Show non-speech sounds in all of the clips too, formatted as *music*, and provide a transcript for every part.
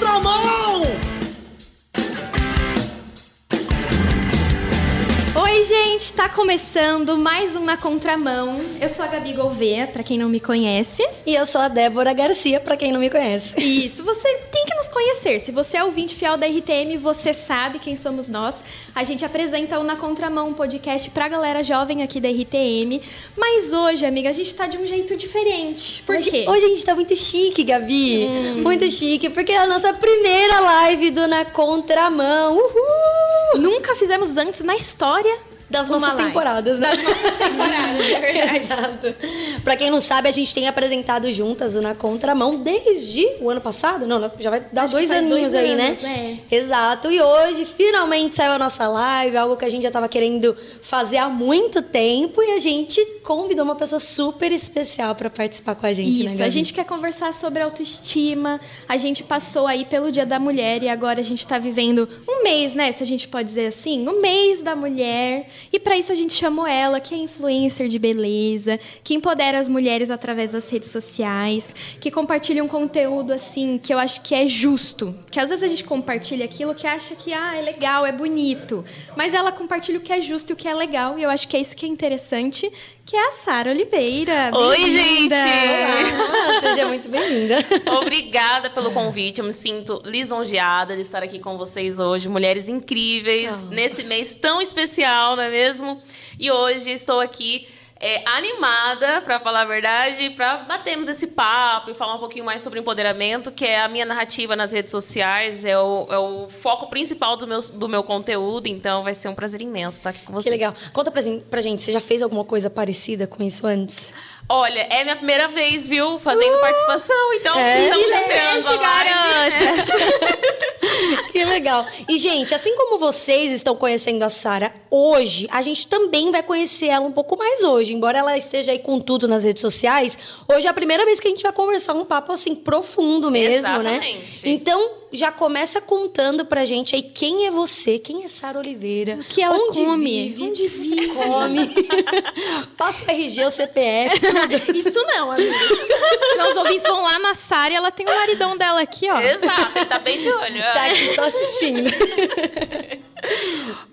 contramão! Gente, tá começando mais um Na Contramão. Eu sou a Gabi Gouveia, pra quem não me conhece. E eu sou a Débora Garcia, pra quem não me conhece. Isso, você tem que nos conhecer. Se você é ouvinte fiel da RTM, você sabe quem somos nós. A gente apresenta o Na Contramão, um podcast pra galera jovem aqui da RTM. Mas hoje, amiga, a gente tá de um jeito diferente. Por hoje, quê? Hoje a gente tá muito chique, Gabi. Hum. Muito chique, porque é a nossa primeira live do Na Contramão. Uhul! Nunca fizemos antes na história das nossas temporadas, né? Das nossas temporadas, é verdade. *laughs* Exato. Pra quem não sabe, a gente tem apresentado juntas o Na Contramão desde o ano passado. Não, já vai dar Acho dois aninhos dois aí, anos, né? É. Exato. E hoje, finalmente, saiu a nossa live, algo que a gente já tava querendo fazer há muito tempo. E a gente convidou uma pessoa super especial para participar com a gente, Isso, né, a gente quer conversar sobre autoestima. A gente passou aí pelo Dia da Mulher e agora a gente tá vivendo um mês, né? Se a gente pode dizer assim, um mês da mulher. E para isso a gente chamou ela, que é influencer de beleza, que empodera as mulheres através das redes sociais, que compartilha um conteúdo assim que eu acho que é justo. Que às vezes a gente compartilha aquilo que acha que ah, é legal, é bonito, mas ela compartilha o que é justo e o que é legal, e eu acho que é isso que é interessante, que é a Sara Oliveira. Oi, gente! Olá, *laughs* seja muito bem-vinda. Obrigada pelo convite. Eu me sinto lisonjeada de estar aqui com vocês hoje. Mulheres incríveis, Oh. nesse mês tão especial, não é mesmo? E hoje estou aqui é, animada, para falar a verdade, para batermos esse papo e falar um pouquinho mais sobre empoderamento, que é a minha narrativa nas redes sociais, é o, é o foco principal do meu, do meu conteúdo. Então vai ser um prazer imenso estar aqui com vocês. Que legal. Conta pra, gente- pra gente, você já fez alguma coisa parecida com isso antes? Olha, é minha primeira vez, viu, fazendo participação, então É? estamos estreando a. *laughs* Que legal. E, gente, assim como vocês estão conhecendo a Sara hoje, a gente também vai conhecer ela um pouco mais hoje. Embora ela esteja aí com tudo nas redes sociais, hoje é a primeira vez que a gente vai conversar um papo assim profundo mesmo, né? Exatamente. Então, já começa contando pra gente aí quem é você, quem é Sara Oliveira, O que ela onde come, vive, onde você vive. come, *laughs* passa o RG, o CPF. Isso não, amiga. Senão os ouvintes vão lá na Sara e ela tem o maridão dela aqui, ó. Exato, tá bem de olho. Tá aqui só assistindo. *laughs*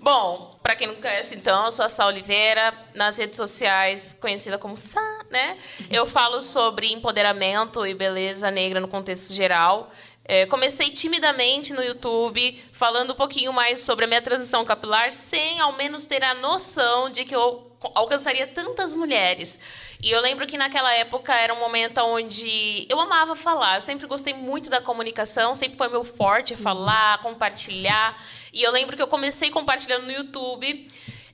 Bom, pra quem não conhece, então, eu sou a Sá Oliveira, nas redes sociais, conhecida como Sá, né? Eu falo sobre empoderamento e beleza negra no contexto geral. É, comecei timidamente no YouTube, falando um pouquinho mais sobre a minha transição capilar, sem ao menos ter a noção de que eu alcançaria tantas mulheres. E eu lembro que naquela época era um momento onde eu amava falar. Eu sempre gostei muito da comunicação, sempre foi meu forte falar, compartilhar. E eu lembro que eu comecei compartilhando no YouTube.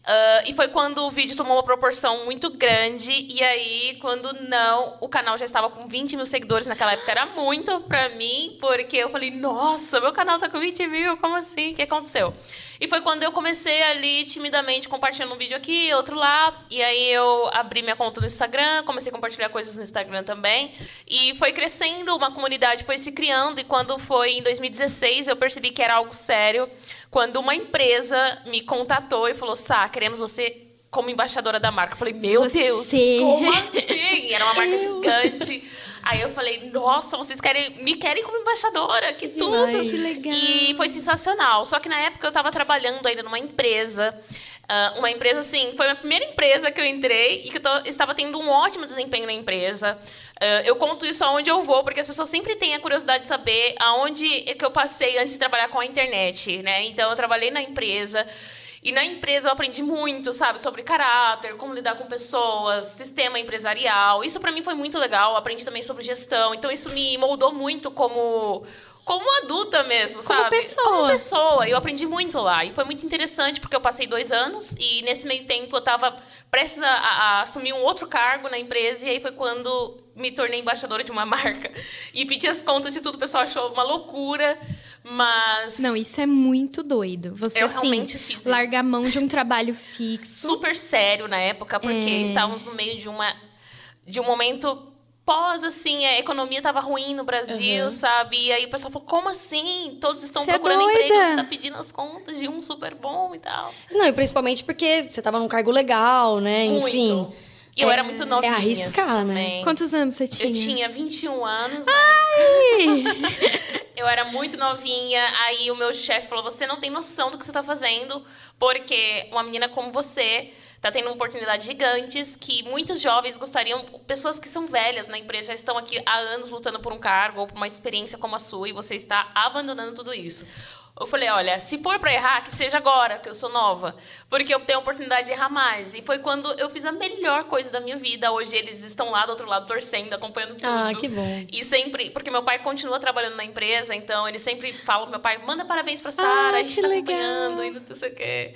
Ah, e foi quando o vídeo tomou uma proporção muito grande. E aí, quando não, o canal já estava com 20 mil seguidores. Naquela época era muito pra mim, porque eu falei: Nossa, meu canal tá com 20 mil, como assim? O que aconteceu? E foi quando eu comecei ali, timidamente, compartilhando um vídeo aqui, outro lá. E aí eu abri minha conta no Instagram, comecei a compartilhar coisas no Instagram também. E foi crescendo, uma comunidade foi se criando. E quando foi em 2016, eu percebi que era algo sério. Quando uma empresa me contatou e falou: Sá, queremos você como embaixadora da marca. Eu falei: Meu Você. Deus, *laughs* como assim? Era uma marca gigante. *laughs* Aí eu falei, nossa, vocês querem, me querem como embaixadora, que, tudo. demais. Que legal. E foi sensacional. Só que na época eu estava trabalhando ainda numa empresa. ah, uma empresa, assim, foi a primeira empresa que eu entrei e que eu tô- estava tendo um ótimo desempenho na empresa. Ah, eu conto isso aonde eu vou, porque as pessoas sempre têm a curiosidade de saber aonde é que eu passei antes de trabalhar com a internet, né? Então, eu trabalhei na empresa. E na empresa eu aprendi muito, sabe, sobre caráter, como lidar com pessoas, sistema empresarial. Isso para mim foi muito legal. Aprendi também sobre gestão. Então isso me moldou muito como como adulta mesmo, sabe? pessoa. Como pessoa. Eu aprendi muito lá. E foi muito interessante, porque eu passei dois anos e nesse meio tempo eu estava prestes a- a assumir um outro cargo na empresa. E aí foi quando me tornei embaixadora de uma *laughs* marca. E pedi as contas de tudo. O pessoal achou uma loucura. Mas. Não, isso é muito doido. Você, Eu assim, realmente fiz isso. largar a mão de um trabalho fixo. super sério na época, porque É. estávamos no meio de uma de um momento pós assim, a economia estava ruim no Brasil, Uhum. sabe? E aí o pessoal falou: "Como assim? Todos estão Cê é procurando emprego, doida?" você tá pedindo as contas de um super bom e tal". Não, e principalmente porque você tava num cargo legal, né? Enfim. Muito. E eu É- era muito novinha. é arriscar, né? também. Quantos anos você tinha? Eu tinha 21 anos. né? *laughs* Eu era muito novinha, aí o meu chefe falou: você não tem noção do que você está fazendo, porque uma menina como você está tendo oportunidades gigantes que muitos jovens gostariam, pessoas que são velhas na empresa, já estão aqui há anos lutando por um cargo ou por uma experiência como a sua, e você está abandonando tudo isso. Eu falei, olha, se for para errar, que seja agora, que eu sou nova. Porque eu tenho a oportunidade de errar mais. E foi quando eu fiz a melhor coisa da minha vida. Hoje eles estão lá do outro lado, torcendo, acompanhando tudo. Ah, que bom. E sempre... Porque meu pai continua trabalhando na empresa, então ele sempre fala meu pai, manda parabéns pra Sara, Ah, a gente tá legal. acompanhando, e não sei o quê.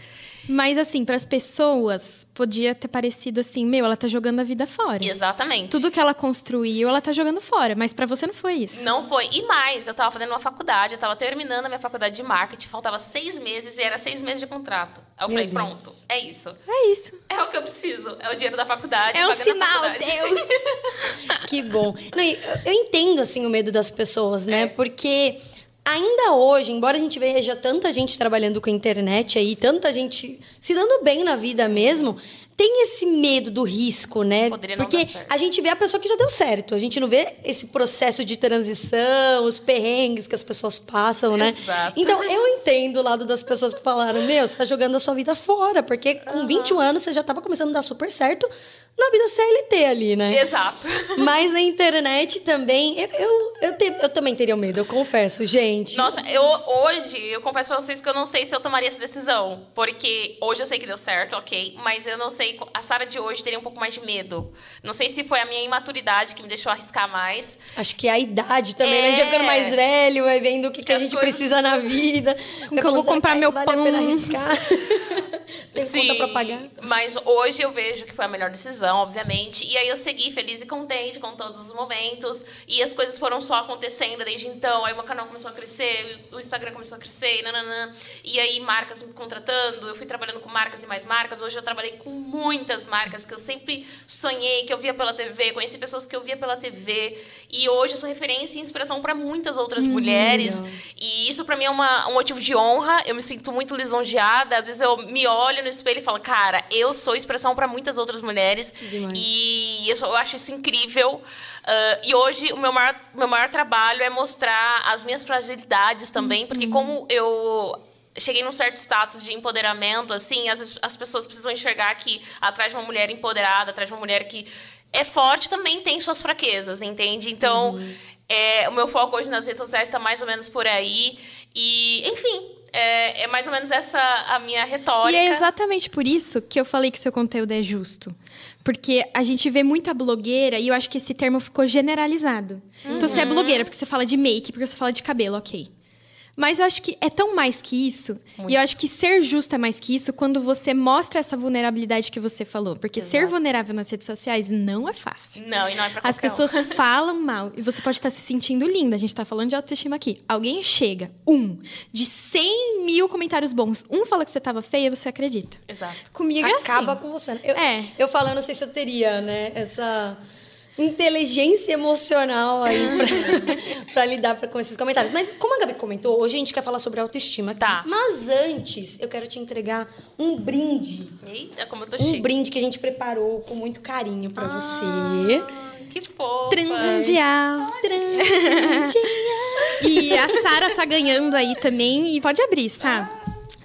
Mas assim, para as pessoas, podia ter parecido assim, meu, ela tá jogando a vida fora. Exatamente. Tudo que ela construiu, ela tá jogando fora, mas para você não foi isso. Não foi. E mais, eu tava fazendo uma faculdade, eu tava terminando a minha faculdade de marketing, faltava seis meses e era seis meses de contrato. Aí eu Meu falei, Deus. pronto, é isso. É isso. É o que eu preciso. É o dinheiro da faculdade. É um sinal. Deus. *laughs* Que bom. Não, eu- eu entendo, assim, o medo das pessoas, né? Porque ainda hoje, embora a gente veja tanta gente trabalhando com a internet aí, tanta gente se dando bem na vida mesmo, tem esse medo do risco, né? Poderia não Porque a gente vê a pessoa que já deu certo. A gente não vê esse processo de transição, os perrengues que as pessoas passam, né? Exato. Então, eu entendo o lado das pessoas que falaram: Meu, você tá jogando a sua vida fora, porque com 21 anos você já tava começando a dar super certo na vida CLT ali, né? Exato. *laughs* Mas a internet também. Eu, eu, eu, te- eu também teria medo, eu confesso, gente. Nossa, eu hoje, eu confesso pra vocês que eu não sei se eu tomaria essa decisão. Porque hoje eu sei que deu certo, ok. Mas eu não sei. A Sara de hoje teria um pouco mais de medo. Não sei se foi a minha imaturidade que me deixou arriscar mais. Acho que a idade também, né? A gente vai É. ficando mais velho, vai vendo o que, que a As gente coisas- precisa na vida. que eu vou comprar meu vale a pena pão? arriscar. *laughs* Tem conta pra pagar. Mas hoje eu vejo que foi a melhor decisão, obviamente. E aí eu segui feliz e contente com todos os momentos. E as coisas foram só acontecendo desde então. Aí o meu canal começou a crescer, o Instagram começou a crescer, nananã. E aí marcas me contratando, eu fui trabalhando com marcas e mais marcas. Hoje eu trabalhei com muitas marcas que eu sempre sonhei, que eu via pela TV, conheci pessoas que eu via pela TV. E hoje eu sou referência e inspiração para muitas outras mulheres. legal. E isso pra mim é uma- um motivo de honra. Eu me sinto muito lisonjeada. Às vezes eu me olho no espelho e falo, cara, eu sou inspiração pra muitas outras mulheres. demais. E eu, só- eu acho isso incrível. Ah, e hoje o meu maior, meu maior trabalho é mostrar as minhas fragilidades também, porque como eu cheguei num certo status de empoderamento, assim, as, as pessoas precisam enxergar que atrás de uma mulher empoderada, atrás de uma mulher que é forte, também tem suas fraquezas, entende? Então, é, o meu foco hoje nas redes sociais está mais ou menos por aí. E, enfim, é, é mais ou menos essa a minha retórica. E é exatamente por isso que eu falei que seu conteúdo é justo. Porque a gente vê muita blogueira e eu acho que esse termo ficou generalizado. Então você é blogueira porque você fala de make, porque você fala de cabelo, ok. Mas eu acho que é tão mais que isso. E eu acho que ser justo é mais que isso quando você mostra essa vulnerabilidade que você falou. Porque ser vulnerável nas redes sociais não é fácil. Não, e não é pra As qualquer um. pessoas *laughs* falam mal e você pode estar se sentindo linda. A gente tá falando de autoestima aqui. Alguém chega, um, de 100 mil comentários bons, um fala que você tava feia, você acredita. Exato. Comigo é Acaba assim. com você. Eu, É. eu falo, eu não sei se eu teria, né, essa inteligência emocional aí pra, *laughs* pra lidar pra- com esses comentários. Mas como a Gabi comentou, hoje a gente quer falar sobre autoestima aqui. Tá. Mas antes, eu quero te entregar um brinde. Eita, como eu tô Um chique. brinde que a gente preparou com muito carinho pra você. Ah, que fofa. Transmundial. E a Sara tá ganhando aí também. E pode abrir, Sá.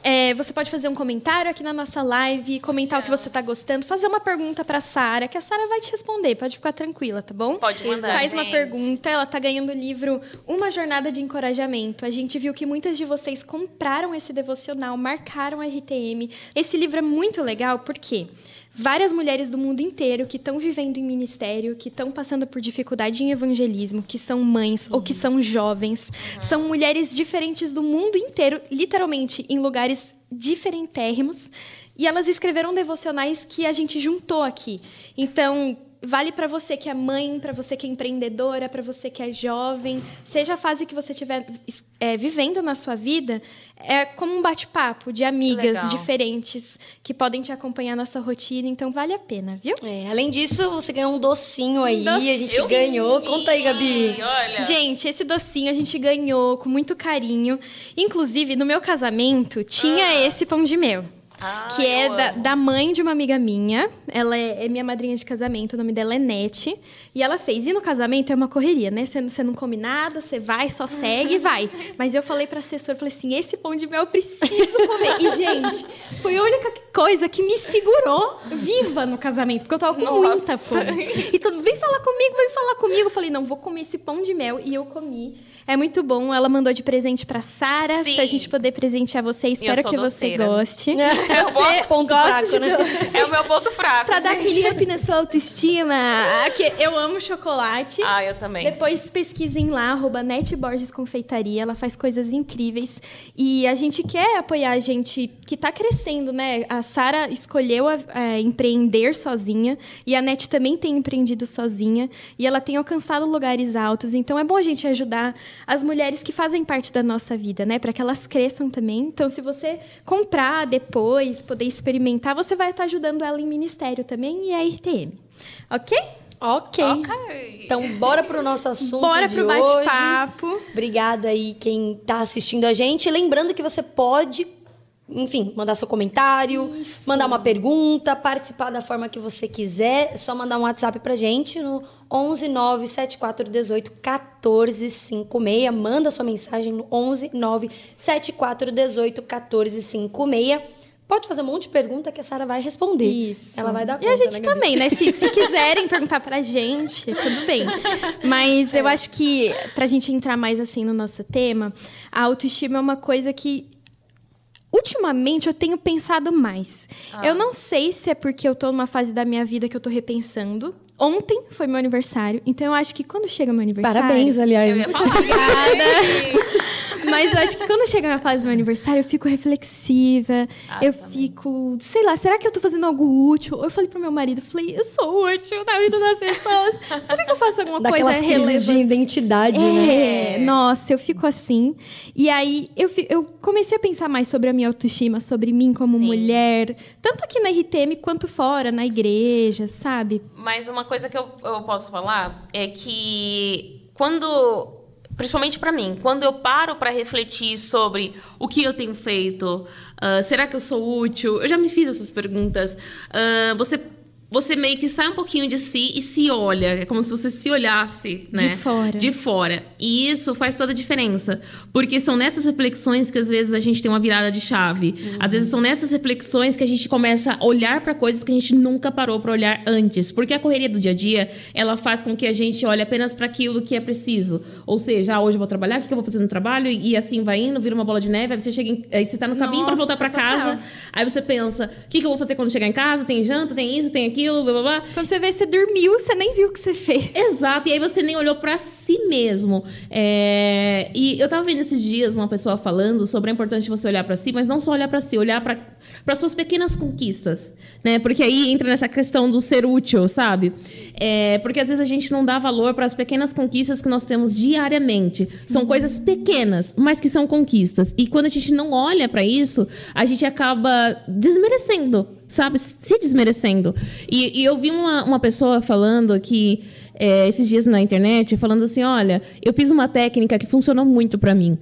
É, você pode fazer um comentário aqui na nossa live, comentar o que você tá gostando, fazer uma pergunta pra Sara, que a Sara vai te responder. Pode ficar tranquila, tá bom? Pode mandar, Faz uma gente. pergunta. Ela tá ganhando o livro Uma Jornada de Encorajamento. A gente viu que muitas de vocês compraram esse devocional, marcaram a RTM. Esse livro é muito legal porque várias mulheres do mundo inteiro que estão vivendo em ministério, que estão passando por dificuldade em evangelismo, que são mães ou que são jovens, são mulheres diferentes do mundo inteiro, literalmente em lugares diferentérrimos, e elas escreveram devocionais que a gente juntou aqui. Então, Vale para você que é mãe, para você que é empreendedora, para você que é jovem, seja a fase que você estiver é, vivendo na sua vida, é como um bate-papo de amigas diferentes que podem te acompanhar na sua rotina, então vale a pena, viu? É, além disso, você ganhou um docinho aí, Docinho. a gente ganhou. Conta aí, Gabi. Olha. Gente, esse docinho a gente ganhou com muito carinho. Inclusive, no meu casamento, tinha Ah. esse pão de mel. Ah, que é da, da mãe de uma amiga minha. Ela é, é minha madrinha de casamento, o nome dela é Nete. E ela fez. E no casamento é uma correria, né? Você, não- come nada, você vai, só segue e vai. *laughs* Mas eu falei pra assessora, falei assim: esse pão de mel eu preciso comer. E, gente, foi a única coisa que me segurou viva no casamento, porque eu tava com Nossa. muita fome. E todo vem falar comigo, vem falar comigo. Eu falei, não, vou comer esse pão de mel. E eu comi. É muito bom. Ela mandou de presente pra Sara, Sim. pra gente poder presentear você. eu Espero sou que você doceira. goste. *laughs* É o ponto gosta fraco, né? É o meu ponto fraco. Pra dar aquele up na sua autoestima. Que eu amo chocolate. Ah, eu também. Depois pesquisem lá, arroba Nete Borges Confeitaria. Ela faz coisas incríveis. E a gente quer apoiar a gente que tá crescendo, né? A Sara escolheu a- é, empreender sozinha. E a Nete também tem empreendido sozinha. E ela tem alcançado lugares altos. Então é bom a gente ajudar as mulheres que fazem parte da nossa vida, né? Para que elas cresçam também. Então, se você comprar depois, poder experimentar, você vai estar ajudando ela em ministério também e a RTM. Ok? Ok. Ok. Então, bora pro nosso assunto Bora de pro bate-papo. Obrigada aí quem tá assistindo a gente. Lembrando que você pode, enfim, mandar seu comentário, mandar uma pergunta, participar da forma que você quiser. É só mandar um WhatsApp pra gente no 11 97418 1456. Manda sua mensagem no 11 97418 1456. Pode fazer um monte de pergunta que a Sara vai responder. Isso. Ela vai dar E conta, a gente né, também, né? Se, se *laughs* quiserem perguntar pra gente, tudo bem. Mas É. eu acho que, pra gente entrar mais assim no nosso tema, a autoestima é uma coisa que. Ultimamente eu tenho pensado mais. Ah. Eu não sei se é porque eu tô numa fase da minha vida que eu tô repensando. Ontem foi meu aniversário, então eu acho que quando chega meu aniversário. Parabéns, aliás. Eu ia falar. Obrigada. *laughs* Mas eu acho que quando chega a fase do meu aniversário, eu fico reflexiva. Ah, eu também. fico, sei lá, será que eu tô fazendo algo útil? Eu falei pro meu marido, falei, eu sou útil na vida das pessoas. Será que eu faço alguma Daquelas coisa crises de relevante? identidade, né? É, nossa, eu fico assim. E aí eu, eu comecei a pensar mais sobre a minha autoestima, sobre mim como Sim. mulher, tanto aqui na RTM quanto fora, na igreja, sabe? Mas uma coisa que eu, eu posso falar é que quando, principalmente pra mim, quando eu paro pra refletir sobre o que eu tenho feito, ah, será que eu sou útil? Eu já me fiz essas perguntas. Ah, você você meio que sai um pouquinho de si e se olha, é como se você se olhasse, né? fora. De fora. E isso faz toda a diferença, porque são nessas reflexões que às vezes a gente tem uma virada de chave. Às vezes são nessas reflexões que a gente começa a olhar para coisas que a gente nunca parou para olhar antes, porque a correria do dia a dia, ela faz com que a gente olhe apenas para aquilo que é preciso. Ou seja, ah, hoje eu vou trabalhar, o que eu vou fazer no trabalho? E assim vai indo, vira uma bola de neve, aí você chega em, aí você tá no caminho para voltar para casa. Aí você pensa, o que, que eu vou fazer quando chegar em casa? Tem janta, tem isso, tem aquilo, blá blá blá. Quando você vê, você dormiu, você nem viu o que você fez. Exato, e aí você nem olhou pra si mesmo. É, E eu tava vendo esses dias uma pessoa falando sobre a importância de você olhar pra si, mas não só olhar pra si, olhar para suas pequenas conquistas, né? Porque aí entra nessa questão do ser útil, sabe? É, porque às vezes a gente não dá valor para as pequenas conquistas que nós temos diariamente. São coisas pequenas, mas que são conquistas. E quando a gente não olha pra isso, a gente acaba desmerecendo, sabe? Se desmerecendo. E, e eu vi uma, uma pessoa falando que é, esses dias na internet, falando assim: olha, eu fiz uma técnica que funcionou muito pra mim.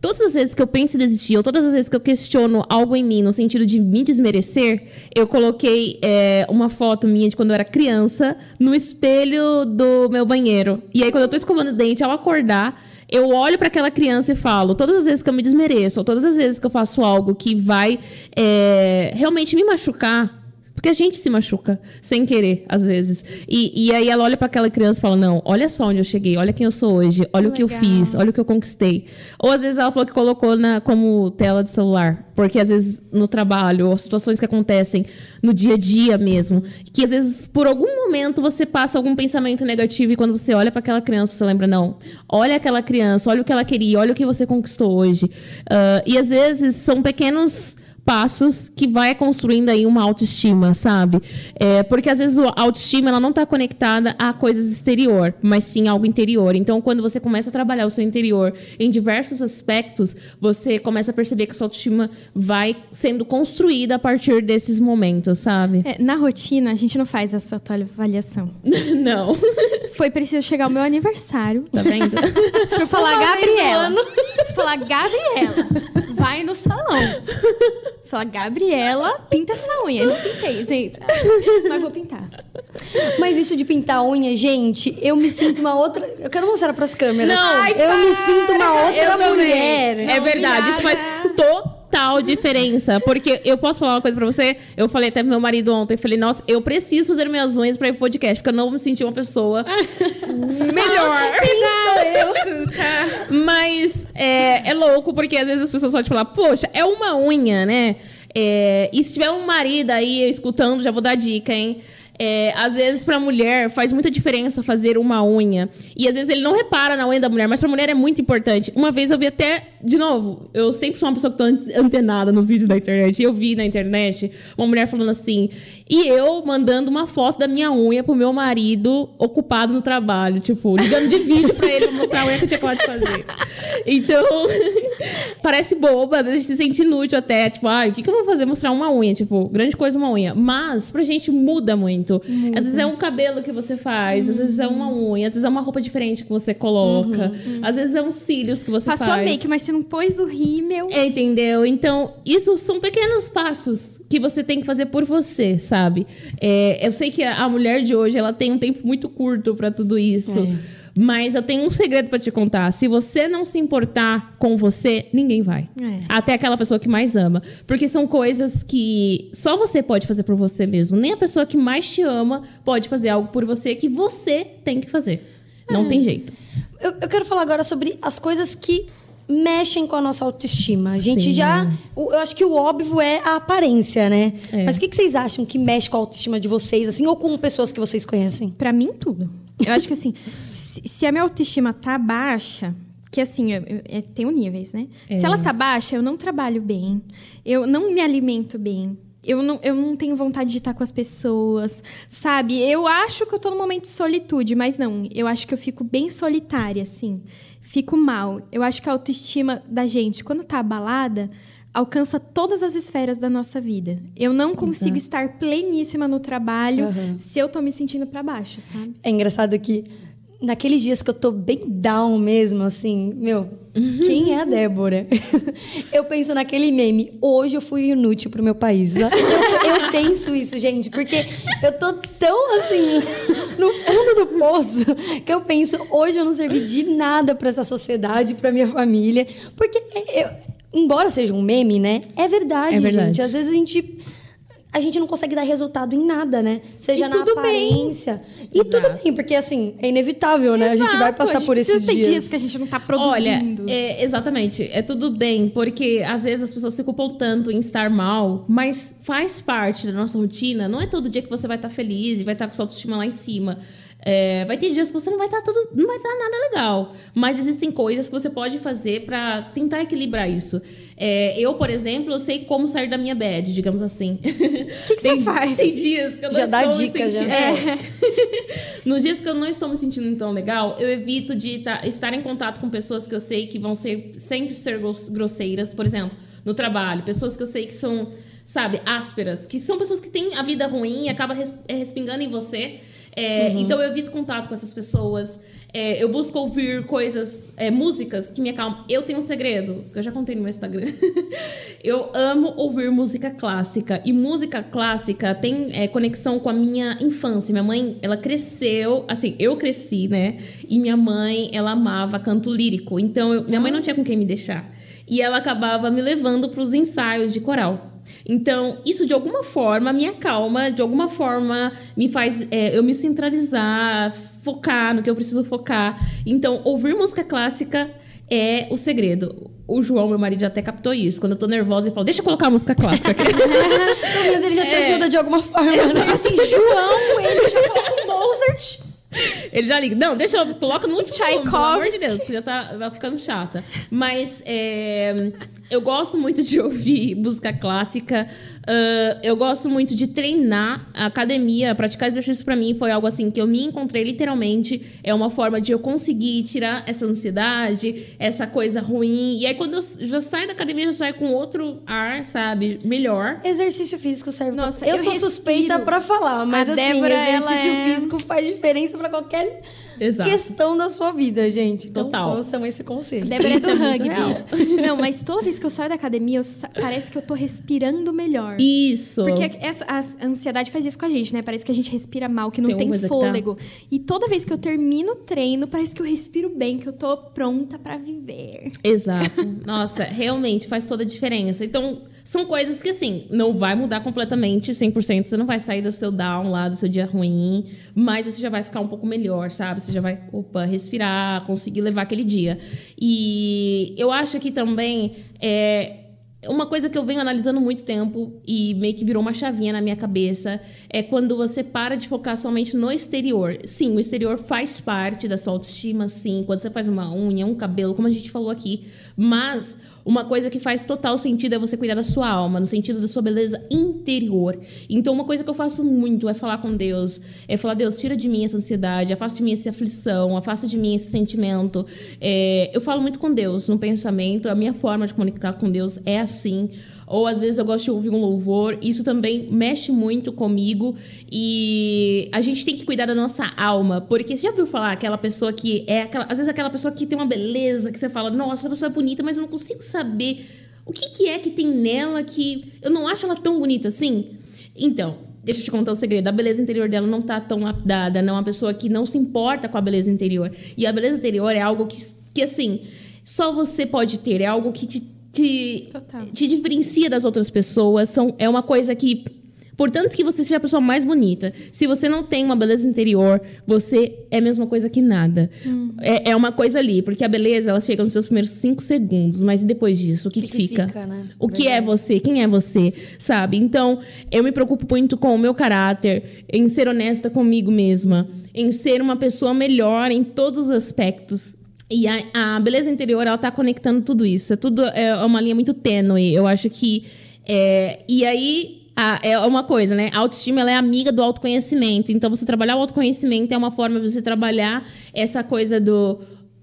Todas as vezes que eu penso em desistir, ou todas as vezes que eu questiono algo em mim no sentido de me desmerecer, eu coloquei é, uma foto minha de quando eu era criança no espelho do meu banheiro. E aí, quando eu tô escovando o dente, ao acordar, eu olho para aquela criança e falo: todas as vezes que eu me desmereço, ou todas as vezes que eu faço algo que vai é, realmente me machucar, porque a gente se machuca sem querer, às vezes. E, e aí ela olha para aquela criança e fala: Não, olha só onde eu cheguei, olha quem eu sou hoje, olha o que eu fiz, olha o que eu conquistei. Ou às vezes ela falou que colocou na, como tela de celular, porque às vezes no trabalho, ou situações que acontecem no dia a dia mesmo, que às vezes por algum momento você passa algum pensamento negativo e quando você olha para aquela criança, você lembra: Não, olha aquela criança, olha o que ela queria, olha o que você conquistou hoje. Ah, e às vezes são pequenos passos que vai construindo aí uma autoestima, sabe? É, porque às vezes a autoestima ela não está conectada a coisas exterior, mas sim algo interior. Então, quando você começa a trabalhar o seu interior em diversos aspectos, você começa a perceber que a sua autoestima vai sendo construída a partir desses momentos, sabe? É, na rotina, a gente não faz essa avaliação. *laughs* não. Foi preciso chegar o meu aniversário Tá vendo? *laughs* pra eu falar, Gabriela. Falar, Gabriela, vai no salão. *laughs* Fala, Gabriela, pinta essa unha. Eu não pintei, gente. *laughs* Mas vou pintar. Mas isso de pintar unha, gente, eu me sinto uma outra. Eu quero mostrar pras câmeras. Não, ai, eu me sinto uma outra mulher. É verdade, isso faz total diferença. Porque eu posso falar uma coisa pra você? Eu falei até pro meu marido ontem, falei, nossa, eu preciso fazer minhas unhas pra ir pro podcast, porque eu não me senti uma pessoa *laughs* melhor. Mas é, é louco, porque às vezes as pessoas podem falar, poxa, é uma unha, né? É, e se tiver um marido aí escutando, já vou dar dica, hein? É, às vezes, pra mulher, faz muita diferença fazer uma unha. E às vezes ele não repara na unha da mulher, mas pra mulher é muito importante. Uma vez eu vi até, de novo, eu sempre sou uma pessoa que tô antenada nos vídeos da internet. Eu vi na internet uma mulher falando assim. E eu mandando uma foto da minha unha pro meu marido ocupado no trabalho. Tipo, ligando de vídeo pra ele pra mostrar a unha que eu tinha acabado de fazer. Então, *laughs* parece boba, às vezes se sente inútil até. Tipo, ai, ah, o que, que eu vou fazer? Mostrar uma unha. Tipo, grande coisa uma unha. Mas pra gente muda muito muito. Às vezes é um cabelo que você faz, uhum. às vezes é uma unha, às vezes é uma roupa diferente que você coloca, uhum. às vezes é uns cílios que você Passou faz. Passou a make, mas você não pôs o rímel. Entendeu? Então, isso são pequenos passos que você tem que fazer por você, sabe? É, eu sei que a mulher de hoje, ela tem um tempo muito curto para tudo isso. É. Mas eu tenho um segredo para te contar. Se você não se importar com você, ninguém vai. É. Até aquela pessoa que mais ama. Porque são coisas que só você pode fazer por você mesmo. Nem a pessoa que mais te ama pode fazer algo por você que você tem que fazer. Não é. tem jeito. Eu, eu quero falar agora sobre as coisas que mexem com a nossa autoestima. A gente Sim. já. Eu acho que o óbvio é a aparência, né? É. Mas o que, que, vocês acham que mexe com a autoestima de vocês, assim, ou com pessoas que vocês conhecem? Para mim, tudo. Eu acho que assim, se, a minha autoestima tá baixa, que assim, eu, eu, é, tem níveis, né? É. Se ela tá baixa, eu não trabalho bem, eu não me alimento bem, eu não, eu não tenho vontade de estar com as pessoas, sabe? Eu acho que eu tô num momento de solitude, mas não. Eu acho que eu fico bem solitária, assim. Fico mal. Eu acho que a autoestima da gente, quando tá abalada, alcança todas as esferas da nossa vida. Eu não consigo Exato. estar pleníssima no trabalho uhum. se eu tô me sentindo para baixo, sabe? É engraçado que naqueles dias que eu tô bem down mesmo, assim, meu, quem é a Débora? *laughs* eu penso naquele meme, hoje eu fui inútil pro meu país. Eu, eu, penso isso, gente, porque eu tô tão assim, *laughs* no fundo do poço, que eu penso, hoje eu não servi de nada para essa sociedade, para minha família. Porque, eu, embora seja um meme, né? É verdade, é verdade. gente. Às vezes a gente a gente não consegue dar resultado em nada, né? Seja na aparência. Bem. E Exato. tudo bem, porque assim, é inevitável, né? Exato. A gente vai passar gente por esses dias. dias que a gente não tá produzindo. Olha, é, exatamente. É tudo bem, porque às vezes as pessoas se culpam tanto em estar mal, mas faz parte da nossa rotina. Não é todo dia que você vai estar feliz e vai estar com sua autoestima lá em cima. É, vai ter dias que você não vai estar tudo, não vai estar nada legal, mas existem coisas que você pode fazer para tentar equilibrar isso. É, eu, por exemplo, eu sei como sair da minha bad, digamos assim. O *laughs* que, que você faz? Tem dias que eu não já estou dá dica, já. É. *laughs* Nos dias que eu não estou me sentindo tão legal, eu evito de tá, estar em contato com pessoas que eu sei que vão ser sempre ser grosseiras, por exemplo, no trabalho, pessoas que eu sei que são, sabe, ásperas, que são pessoas que têm a vida ruim e acaba é, respingando em você. É, uhum. Então eu evito contato com essas pessoas. É, eu busco ouvir coisas, é, músicas que me acalmam. Eu tenho um segredo, que eu já contei no meu Instagram. *laughs* eu amo ouvir música clássica. E música clássica tem é, conexão com a minha infância. Minha mãe, ela cresceu, assim, eu cresci, né? E minha mãe, ela amava canto lírico. Então, eu, minha mãe não tinha com quem me deixar. E ela acabava me levando para os ensaios de coral. Então, isso de alguma forma me acalma, de alguma forma me faz é, eu me centralizar, focar no que eu preciso focar. Então, ouvir música clássica é o segredo. O João, meu marido, já até captou isso. Quando eu tô nervosa, ele fala, deixa eu colocar a música clássica aqui. *laughs* mas ele já te é. ajuda de alguma forma. É, né? assim, João, ele já coloca Mozart. Ele já liga. Não, deixa eu. Coloca no último pelo amor de Deus, que já tá vai ficando chata. Mas é, eu gosto muito de ouvir *laughs* música clássica. Uh, eu gosto muito de treinar. A academia, praticar exercício para mim foi algo assim que eu me encontrei literalmente. É uma forma de eu conseguir tirar essa ansiedade, essa coisa ruim. E aí, quando eu já saio da academia, já saio com outro ar, sabe? Melhor. Exercício físico serve Nossa, pra... eu, eu sou respiro. suspeita para falar, mas a assim, Débora, exercício é... físico faz diferença para qualquer Exato. questão da sua vida, gente. Então, Total. ouçam esse conselho. Débora *laughs* é do é rugby. Não, mas toda vez que eu saio da academia, eu sa- parece que eu tô respirando melhor. Isso. Porque essa, a ansiedade faz isso com a gente, né? Parece que a gente respira mal, que não Tem tem, tá- fôlego. E toda vez que eu termino o treino, parece que eu respiro bem, que eu tô pronta pra viver. Exato. Nossa, realmente faz toda a diferença. Então, são coisas que, assim, não vai mudar completamente 100%. Você não vai sair do seu down lá, do seu dia ruim, mas você já vai ficar um pouco melhor, sabe? Você já vai, opa, respirar, conseguir levar aquele dia. E eu acho que também é. Uma coisa que eu venho analisando muito tempo e meio que virou uma chavinha na minha cabeça é quando você para de focar somente no exterior. Sim, o exterior faz parte da sua autoestima, sim. Quando você faz uma unha, um cabelo, como a gente falou aqui. Mas uma coisa que faz total sentido é você cuidar da sua alma, no sentido da sua beleza interior. Então, uma coisa que eu faço muito é falar com Deus, é falar, Deus, tira de mim essa ansiedade, afasta de mim essa aflição, afasta de mim esse sentimento. É, eu falo muito com Deus no pensamento, a minha forma de comunicar com Deus é assim. Ou às vezes eu gosto de ouvir um louvor, isso também mexe muito comigo. E a gente tem que cuidar da nossa alma, porque você já viu falar aquela pessoa que é aquela, às vezes aquela pessoa que tem uma beleza que você fala, nossa, essa pessoa é bonita, mas eu não consigo saber o que, que é que tem nela que eu não acho ela tão bonita assim. Então, deixa eu te contar o segredo. A beleza interior dela não tá tão lapidada, não é uma pessoa que não se importa com a beleza interior. E a beleza interior é algo que, que assim, só você pode ter, é algo que te, te, Total. te diferencia das outras pessoas. São, é uma coisa que. Portanto, que você seja a pessoa mais bonita. Se você não tem uma beleza interior, você é a mesma coisa que nada. É, é uma coisa ali, porque a beleza, ela chega nos seus primeiros cinco segundos, mas e depois disso, o que, que fica? né? O que é você? Quem é você? Sabe? Então, eu me preocupo muito com o meu caráter, em ser honesta comigo mesma, em ser uma pessoa melhor em todos os aspectos. E a, a beleza interior, ela tá conectando tudo isso. É tudo é uma linha muito tênue. Eu acho que. é, e aí. a- é uma coisa, né? A autoestima ela é amiga do autoconhecimento. Então, você trabalhar o autoconhecimento é uma forma de você trabalhar essa coisa do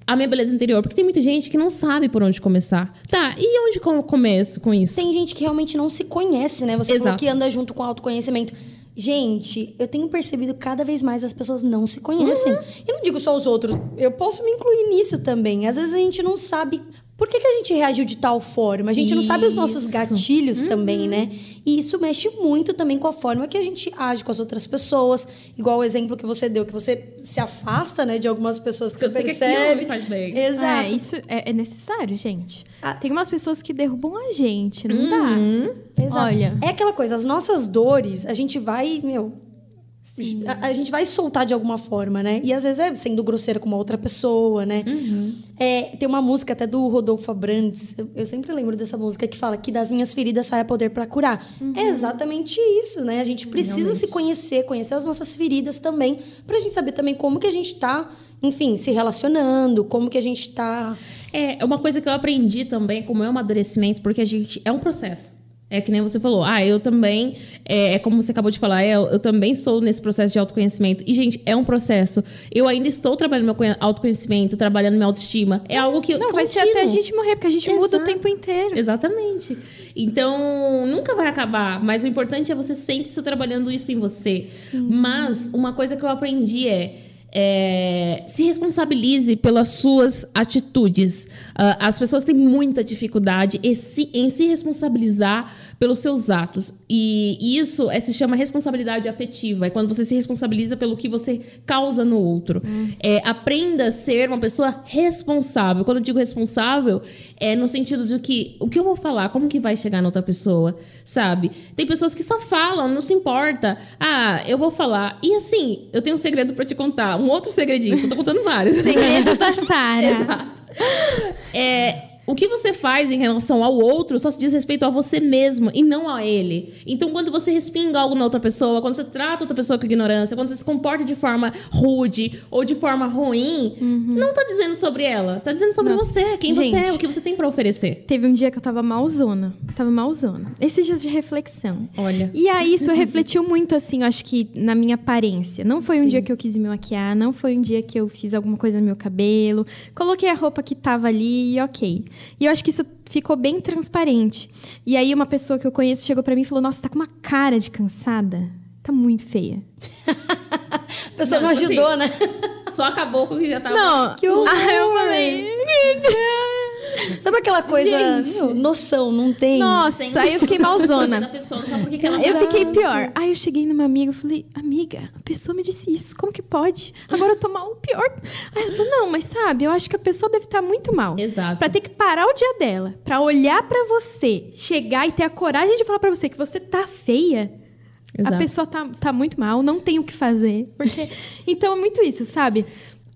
a minha beleza interior. Porque tem muita gente que não sabe por onde começar. Tá, e onde co- começo com isso? Tem gente que realmente não se conhece, né? Você falou Exato. que anda junto com autoconhecimento. Gente, eu tenho percebido cada vez mais as pessoas não se conhecem. E não digo só os outros, eu posso me incluir nisso também. Às vezes a gente não sabe por que, que a gente reagiu de tal forma. A gente não sabe os nossos Isso. gatilhos também, né? E isso mexe muito também com a forma que a gente age com as outras pessoas. Igual o exemplo que você deu, que você se afasta, né, de algumas pessoas que Porque você que percebe. me faz bem. Exato. É, isso é, é necessário, gente. Ah. Tem umas pessoas que derrubam a gente, não Uhum. dá. Exato. Olha. É aquela coisa, as nossas dores, a gente vai, meu. A, a gente vai soltar de alguma forma, né? E às vezes é sendo grosseira com uma outra pessoa, né? Uhum. É, tem uma música até do Rodolfo Abrantes, eu, eu sempre lembro dessa música, que fala que das minhas feridas sai a poder pra curar. Uhum. É exatamente isso, né? A gente precisa se conhecer, conhecer as nossas feridas também, pra gente saber também como que a gente tá, enfim, se relacionando, como que a gente tá. É, uma coisa que eu aprendi também com o meu amadurecimento, porque a gente. É um processo. É que nem você falou. Ah, eu também. É, é como você acabou de falar, é, eu, eu também estou nesse processo de autoconhecimento. E, gente, é um processo. Eu ainda estou trabalhando meu conhe- autoconhecimento, trabalhando minha autoestima. É algo que. Não, vai ser até a gente morrer, porque a gente muda o Exato. tempo inteiro. Exatamente. Então, nunca vai acabar. Mas o importante é você sempre estar trabalhando isso em você. Mas uma coisa que eu aprendi é. É, se responsabilize pelas suas atitudes. Ah, as pessoas têm muita dificuldade em se, em se responsabilizar pelos seus atos. E isso é, se chama responsabilidade afetiva. É quando você se responsabiliza pelo que você causa no outro. É, aprenda a ser uma pessoa responsável. Quando eu digo responsável, é no sentido de que o que eu vou falar, como que vai chegar na outra pessoa, sabe? Tem pessoas que só falam, não se importa. Ah, eu vou falar. E assim, eu tenho um segredo pra te contar. Um outro segredinho, que eu tô contando vários. Segredos da Sara. *laughs* Exato. É, o que você faz em relação ao outro só se diz respeito a você mesmo e não a ele. Então, quando você respinga algo na outra pessoa, quando você trata outra pessoa com ignorância, quando você se comporta de forma rude ou de forma ruim, não tá dizendo sobre ela, tá dizendo sobre Nossa. você, quem você Gente. é, o que você tem pra oferecer. Teve um dia que eu tava malzona. Tava malzona. Esses dias de reflexão. Olha. E aí isso refletiu muito, assim, eu acho que na minha aparência. Não foi um dia que eu quis me maquiar, não foi um dia que eu fiz alguma coisa no meu cabelo. Coloquei a roupa que tava ali e ok. E eu acho que isso ficou bem transparente. E aí uma pessoa que eu conheço chegou pra mim e falou: Nossa, tá com uma cara de cansada. Tá muito feia. A pessoa não, Não, tipo ajudou, né? só acabou com o que já tava. Não. Que horror. *laughs* Ah, eu falei. Sabe aquela coisa, Gente. meu, noção, não tem? Nossa, aí eu fiquei malzona. pessoa, Eu fiquei pior. Aí eu cheguei numa amiga e falei, amiga, a pessoa me disse isso, como que pode? Agora eu tô mal, pior. Aí ela falou, não, mas sabe, eu acho que a pessoa deve estar muito mal. Exato. Pra ter que parar o dia dela, pra olhar pra você, chegar e ter a coragem de falar pra você que você tá feia. Exato. A pessoa tá, tá muito mal, não tem o que fazer. Porque... então é muito isso, sabe?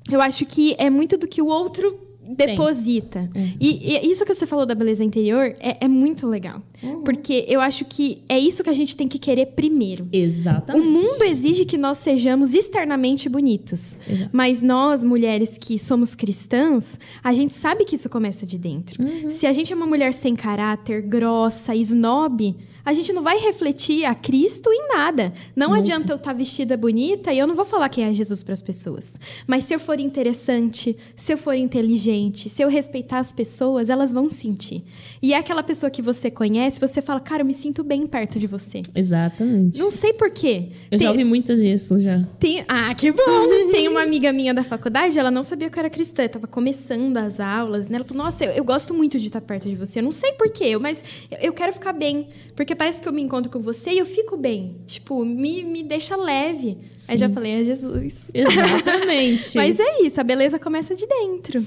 Eu acho que é muito do que o outro deposita. E, e isso que você falou da beleza interior é, é muito legal. Porque eu acho que é isso que a gente tem que querer primeiro. O Exatamente. mundo exige que nós sejamos externamente bonitos. Exato. Mas nós, mulheres que somos cristãs, a gente sabe que isso começa de dentro. Uhum. Se a gente é uma mulher sem caráter, grossa, snob, a gente não vai refletir a Cristo em nada. Não adianta eu estar vestida bonita e eu não vou falar quem é Jesus para as pessoas. Mas se eu for interessante, se eu for inteligente, se eu respeitar as pessoas, elas vão sentir. E é aquela pessoa que você conhece, você fala, cara, eu me sinto bem perto de você. Exatamente. Não sei por quê. Eu Tem- já ouvi muitas disso já. tem- Ah, que bom! *laughs* Tem uma amiga minha da faculdade, ela não sabia que eu era cristã, tava começando as aulas, né? Ela falou: Nossa, eu, eu gosto muito de estar perto de você. Eu não sei porquê, mas eu, eu quero ficar bem. Porque parece que eu me encontro com você e eu fico bem. Tipo, me, me deixa leve. Aí já falei: É Jesus. Exatamente. *laughs* Mas é isso, a beleza começa de dentro.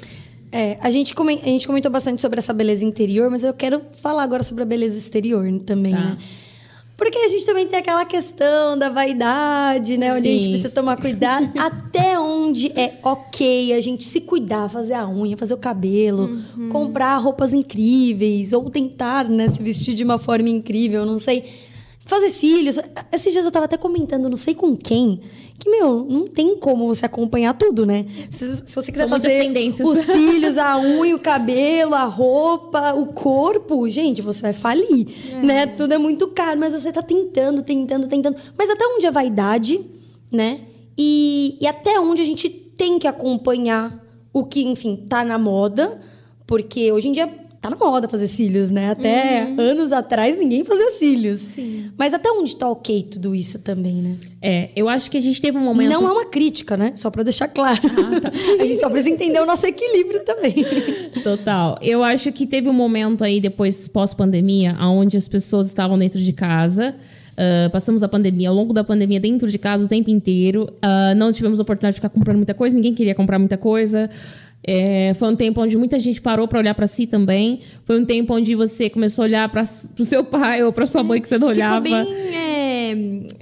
É, a gente, a gente comentou bastante sobre essa beleza interior, mas eu quero falar agora sobre a beleza exterior também, Tá. né? Porque a gente também tem aquela questão da vaidade, né? Onde a gente Sim. precisa tomar cuidado. *laughs* até onde é ok a gente se cuidar, fazer a unha, fazer o cabelo, Uhum. comprar roupas incríveis, ou tentar, né, se vestir de uma forma incrível, não sei. Fazer cílios. Esses dias eu tava até comentando, não sei com quem, que, meu, não tem como você acompanhar tudo, né? Se, se você quiser São fazer os *laughs* cílios, a unha, o cabelo, a roupa, o corpo, gente, você vai falir, né? Tudo é muito caro, mas você tá tentando, tentando, tentando. Mas até onde é vaidade, né? E, e até onde a gente tem que acompanhar o que, enfim, tá na moda, porque hoje em dia tá na moda fazer cílios, né? Até anos atrás ninguém fazia cílios. Mas até onde tá ok tudo isso também, né? É, eu acho que a gente teve um momento. Não é uma crítica, né? Só pra deixar claro. *laughs* a gente só precisa entender o nosso equilíbrio também. Total. Eu acho que teve um momento aí, depois, pós-pandemia, onde as pessoas estavam dentro de casa. Ah, passamos a pandemia, ao longo da pandemia, dentro de casa o tempo inteiro. Ah, não tivemos oportunidade de ficar comprando muita coisa, ninguém queria comprar muita coisa. É, foi um tempo onde muita gente parou para olhar para si também. Foi um tempo onde você começou a olhar para o seu pai ou para sua mãe que você não olhava. Ficou bem é,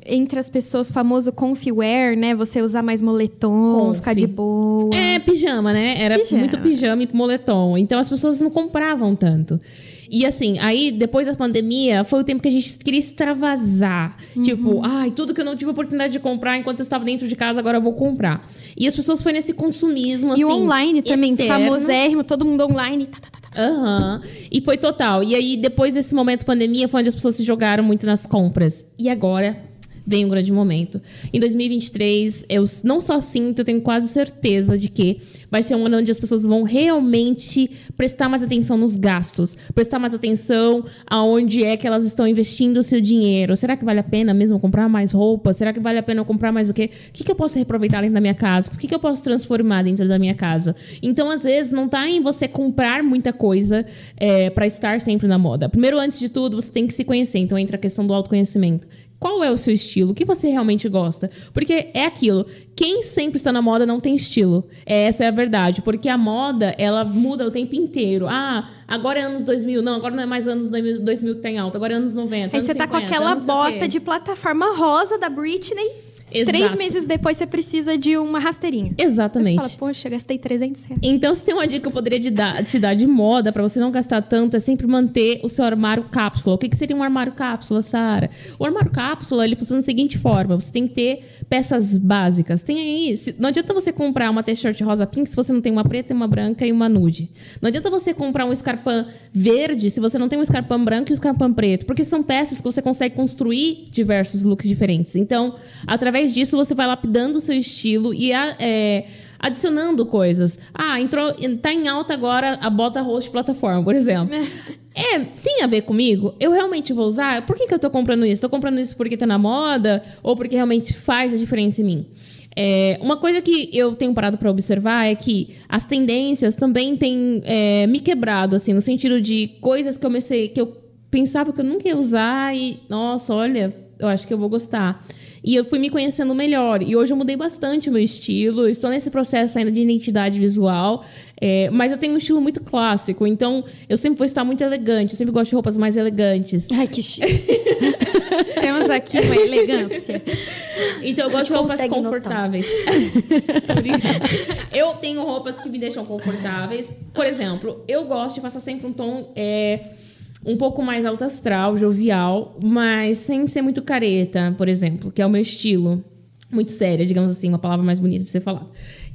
entre as pessoas famoso comfy wear, né? Você usar mais moletom, Comfy. ficar de boa. É, pijama, né? Era Pijama. muito pijama e moletom. Então as pessoas não compravam tanto. E assim, aí depois da pandemia, foi o tempo que a gente queria extravasar. Uhum. Tipo, ai, tudo que eu não tive oportunidade de comprar enquanto eu estava dentro de casa, agora eu vou comprar. E as pessoas foi nesse consumismo, assim. e o online também, eterno. famosérrimo, todo mundo online. Tá, tá, tá, tá. Aham. E foi total. E aí, depois desse momento pandemia, foi onde as pessoas se jogaram muito nas compras. E agora vem um grande momento. Em 2023, eu não só sinto, eu tenho quase certeza de que vai ser um ano onde as pessoas vão realmente prestar mais atenção nos gastos, prestar mais atenção aonde é que elas estão investindo o seu dinheiro. Será que vale a pena mesmo comprar mais roupa? Será que vale a pena comprar mais o quê? O que, que eu posso reaproveitar dentro da minha casa? Por que, que eu posso transformar dentro da minha casa? Então, às vezes, não tá em você comprar muita coisa é, para estar sempre na moda. Primeiro, antes de tudo, você tem que se conhecer. Então, entra a questão do autoconhecimento. Qual é o seu estilo? O que você realmente gosta? Porque é aquilo. Quem sempre está na moda não tem estilo. Essa é a verdade. Porque a moda, ela muda o tempo inteiro. Ah, agora é anos 2000. Não, agora não é mais anos 2000, 2000 que tem alta. Agora é anos 90. Aí anos você tá com 50, aquela bota de plataforma rosa da Britney. Exato. Três meses depois você precisa de uma rasteirinha. Aí Exatamente. Você fala, poxa, gastei 300 reais. Então, se tem uma dica que eu poderia te dar, te dar de moda para você não gastar tanto, é sempre manter o seu armário cápsula. O que, que seria um armário cápsula, Sara? O armário cápsula ele funciona da seguinte forma: você tem que ter peças básicas. Tem aí. se- não adianta você comprar uma t-shirt rosa pink se você não tem uma preta, uma branca e uma nude. Não adianta você comprar um escarpão verde se você não tem um escarpão branco e um escarpão preto, porque são peças que você consegue construir diversos looks diferentes. Então, através disso, você vai lapidando o seu estilo e é, adicionando coisas. Ah, entrou, tá em alta agora a bota de plataforma, por exemplo. *laughs* É, tem a ver comigo? Eu realmente vou usar? Por que, que eu tô comprando isso? Tô comprando isso porque tá na moda ou porque realmente faz a diferença em mim? É, uma coisa que eu tenho parado para observar é que as tendências também têm é, me quebrado, assim, no sentido de coisas que eu comecei, que eu pensava que eu nunca ia usar e, nossa, olha, eu acho que eu vou gostar. E eu fui me conhecendo melhor. E hoje eu mudei bastante o meu estilo. Eu estou nesse processo ainda de identidade visual. É, mas eu tenho um estilo muito clássico. Então, eu sempre vou estar muito elegante. Eu sempre gosto de roupas mais elegantes. Ai, que chique. *laughs* Temos aqui uma elegância. Então, eu gosto de roupas confortáveis. eu tenho roupas que me deixam confortáveis. Por exemplo, eu gosto de passar sempre um tom... É, um pouco mais alto astral, jovial, mas sem ser muito careta, por exemplo, que é o meu estilo. Muito séria, digamos assim, uma palavra mais bonita de ser falada.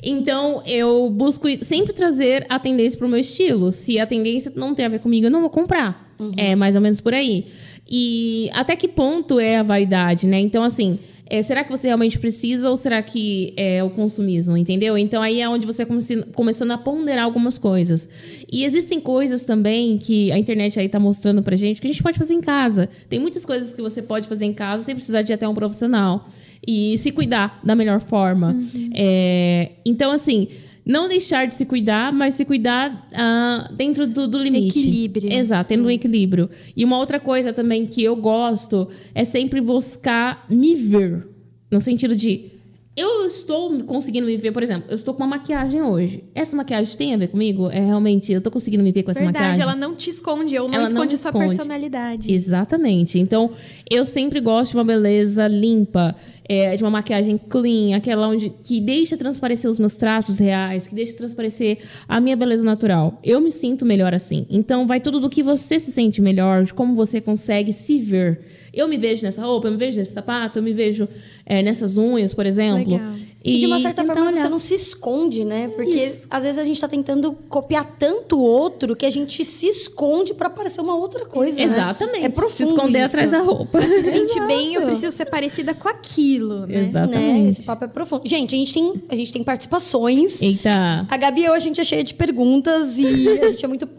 Então, eu busco sempre trazer a tendência para o meu estilo. Se a tendência não tem a ver comigo, eu não vou comprar. É mais ou menos por aí. E até que ponto é a vaidade, né? Então, assim, é, será que você realmente precisa ou será que é o consumismo, entendeu? Então aí é onde você comece- começando a ponderar algumas coisas. E existem coisas também que a internet aí tá mostrando pra gente que a gente pode fazer em casa. Tem muitas coisas que você pode fazer em casa sem precisar de ir até um profissional. E se cuidar da melhor forma. É, então, assim, não deixar de se cuidar, mas se cuidar ah, dentro do, do limite. Equilíbrio. Exato, tendo um equilíbrio. E uma outra coisa também que eu gosto é sempre buscar me ver. No sentido de. Eu estou conseguindo me ver, por exemplo, eu estou com uma maquiagem hoje. Essa maquiagem tem a ver comigo? É realmente, eu estou conseguindo me ver com essa Verdade, maquiagem? ela não te esconde, ou não Ela não esconde sua esconde. personalidade. Exatamente. Então, eu sempre gosto de uma beleza limpa, é, de uma maquiagem clean, aquela onde que deixa transparecer os meus traços reais, que deixa transparecer a minha beleza natural. Eu me sinto melhor assim. Então, vai tudo do que você se sente melhor, de como você consegue se ver. Eu me vejo nessa roupa, eu me vejo nesse sapato, eu me vejo é, nessas unhas, por exemplo. Legal. E, de uma certa tentar forma olhar. você não se esconde, né? Porque Isso. às vezes a gente tá tentando copiar tanto o outro que a gente se esconde pra parecer uma outra coisa, né? Exatamente. É profundo Se esconder isso. atrás da roupa. Se sente bem, eu preciso ser parecida com aquilo, né? Exatamente. Né? Esse papo é profundo. Gente, a gente tem, a gente tem participações. Eita. A Gabi e eu, a gente é cheia de perguntas e a gente é muito.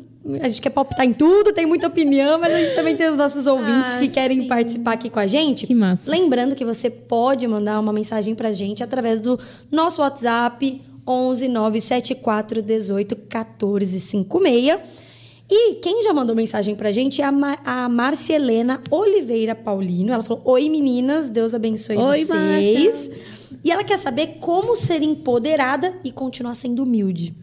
A gente quer palpitar em tudo, tem muita opinião, mas a gente também tem os nossos ouvintes Ah, que querem sim. participar aqui com a gente. Que massa. Lembrando que você pode mandar uma mensagem pra gente através do nosso WhatsApp 11 974 18 14 56. E quem já mandou mensagem pra gente é a, Ma a Márcia Helena Oliveira Paulino. Ela falou: Oi meninas, Deus abençoe Oi, vocês. E ela quer saber como ser empoderada e continuar sendo humilde.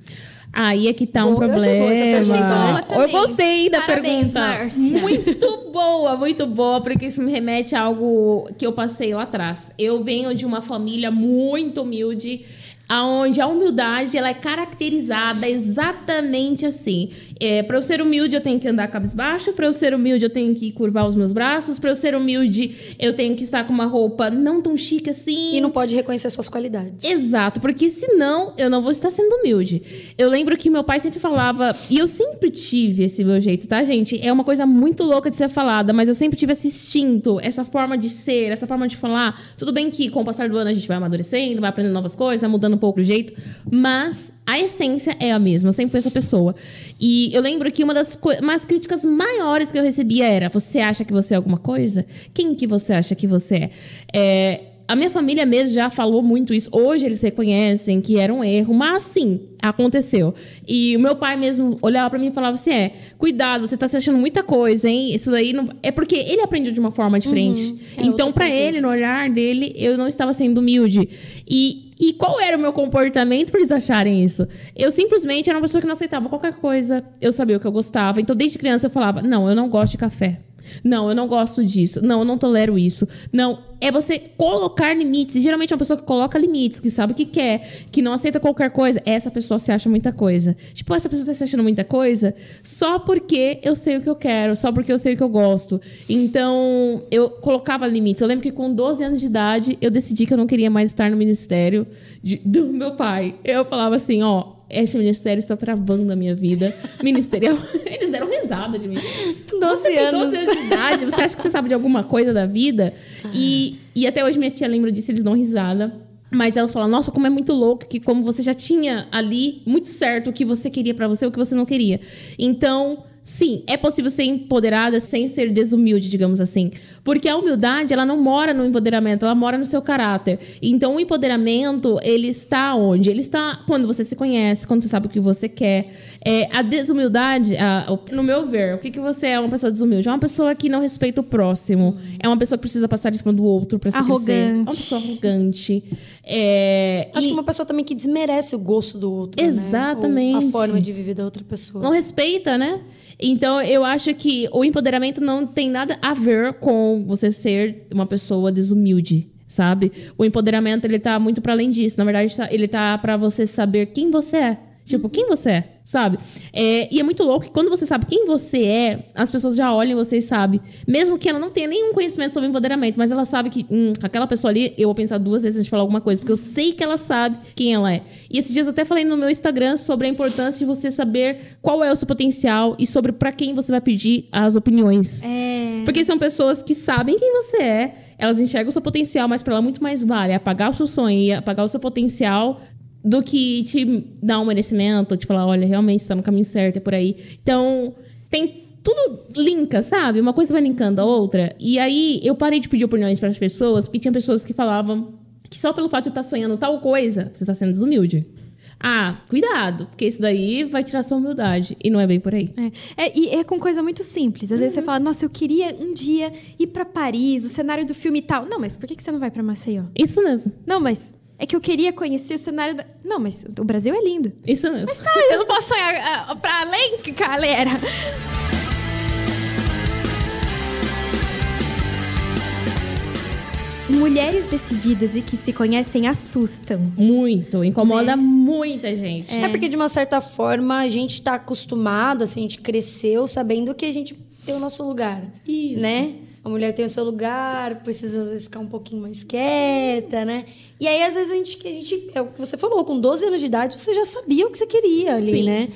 Aí é que tá um Boa, eu boa problema. pergunta, né? Eu Também. gostei da Parabéns, pergunta. Márcia. Muito boa, muito boa, porque isso me remete a algo que eu passei lá atrás. Eu venho de uma família muito humilde, aonde a humildade ela é caracterizada exatamente assim. É, para eu ser humilde, eu tenho que andar cabisbaixo. Para eu ser humilde, eu tenho que curvar os meus braços. Para eu ser humilde, eu tenho que estar com uma roupa não tão chique assim. E não pode reconhecer suas qualidades. Exato, porque senão eu não vou estar sendo humilde. Eu lembro que meu pai sempre falava, e eu sempre tive esse meu jeito, tá, gente? É uma coisa muito louca de ser falada, mas eu sempre tive esse instinto, essa forma de ser, essa forma de falar. Tudo bem que com o passar do ano a gente vai amadurecendo, vai aprendendo novas coisas, vai mudando pouco jeito, mas a essência é a mesma, eu sempre fui essa pessoa. E eu lembro que uma das umas críticas maiores que eu recebia era: você acha que você é alguma coisa? Quem que você acha que você é? é a minha família mesmo já falou muito isso. Hoje eles reconhecem que era um erro, mas sim, aconteceu. E o meu pai mesmo olhava pra mim e falava assim: é, cuidado, você tá se achando muita coisa, hein? Isso daí não. É porque ele aprendeu de uma forma diferente. É então, pra ele, no olhar dele, eu não estava sendo humilde. E, e qual era o meu comportamento pra eles acharem isso? Eu simplesmente era uma pessoa que não aceitava qualquer coisa. Eu sabia o que eu gostava. Então, desde criança, eu falava: não, eu não gosto de café. Não, eu não gosto disso. Não, eu não tolero isso. Não, é você colocar limites. Geralmente uma pessoa que coloca limites, que sabe o que quer, que não aceita qualquer coisa, essa pessoa se acha muita coisa. Tipo, essa pessoa tá se achando muita coisa só porque eu sei o que eu quero, só porque eu sei o que eu gosto. Então, eu colocava limites. Eu lembro que com 12 anos de idade, eu decidi que eu não queria mais estar no ministério de- do meu pai. Eu falava assim, ó, esse ministério está travando a minha vida *laughs* ministerial. Eles deram risada de mim. 12 Você tem anos. 12 anos de idade, você acha que você sabe de alguma coisa da vida? E, e até hoje minha tia lembra disso, eles dão risada. Mas elas falam, nossa, como é muito louco que como você já tinha ali muito certo o que você queria pra você e o que você não queria. Então, Sim, é possível ser empoderada sem ser desumilde, digamos assim. Porque a humildade, ela não mora no empoderamento, ela mora no seu caráter. Então, o empoderamento, ele está onde? Ele está quando você se conhece, quando você sabe o que você quer. É, a desumildade, a, no meu ver, o que, que você é uma pessoa desumilde? É uma pessoa que não respeita o próximo. É uma pessoa que precisa passar em cima do outro para se Arrogante. crescer. É uma pessoa arrogante. É, Acho e que uma pessoa também que desmerece o gosto do outro. né? Exatamente. Ou a forma de viver da outra pessoa. não respeita, né? Então, eu acho que o empoderamento não tem nada a ver com você ser uma pessoa desumilde, sabe? O empoderamento, ele tá muito para além disso. Na verdade, tá- ele tá para você saber quem você é. Tipo, quem você é, sabe? É, e é muito louco que quando você sabe quem você é, as pessoas já olham você e sabem. Mesmo que ela não tenha nenhum conhecimento sobre empoderamento, mas ela sabe que, hum, aquela pessoa ali, eu vou pensar duas vezes antes de falar alguma coisa, porque eu sei que ela sabe quem ela é. E esses dias eu até falei no meu Instagram sobre a importância de você saber qual é o seu potencial e sobre pra quem você vai pedir as opiniões. É. Porque são pessoas que sabem quem você é, elas enxergam o seu potencial, mas pra ela muito mais vale apagar o seu sonho e apagar o seu potencial do que te dar um merecimento, te falar, olha, realmente está no caminho certo, é por aí. Então, tem tudo linka, sabe? Uma coisa vai linkando a outra. E aí eu parei de pedir opiniões para as pessoas, porque tinha pessoas que falavam que só pelo fato de estar sonhando tal coisa, você está sendo desumilde. Ah, cuidado, porque isso daí vai tirar sua humildade. E não é bem por aí. É, é, e é com coisa muito simples. Às vezes você fala, nossa, eu queria um dia ir pra Paris, o cenário do filme e tal. Não, mas por que que você não vai pra Maceió? Isso mesmo. Não, mas é que eu queria conhecer o cenário da. Não, mas o Brasil é lindo. Isso mesmo. Tá, eu não posso sonhar ah, pra além, galera. Mulheres decididas e que se conhecem assustam. Muito. Incomoda muita gente. É. porque, de uma certa forma, a gente tá acostumado, assim, a gente cresceu sabendo que a gente tem o nosso lugar. Isso. Né? A mulher tem o seu lugar, precisa, às vezes, ficar um pouquinho mais quieta, né? E aí, às vezes, a gente, a gente... É o que você falou, com 12 anos de idade, você já sabia o que você queria ali, Sim, né?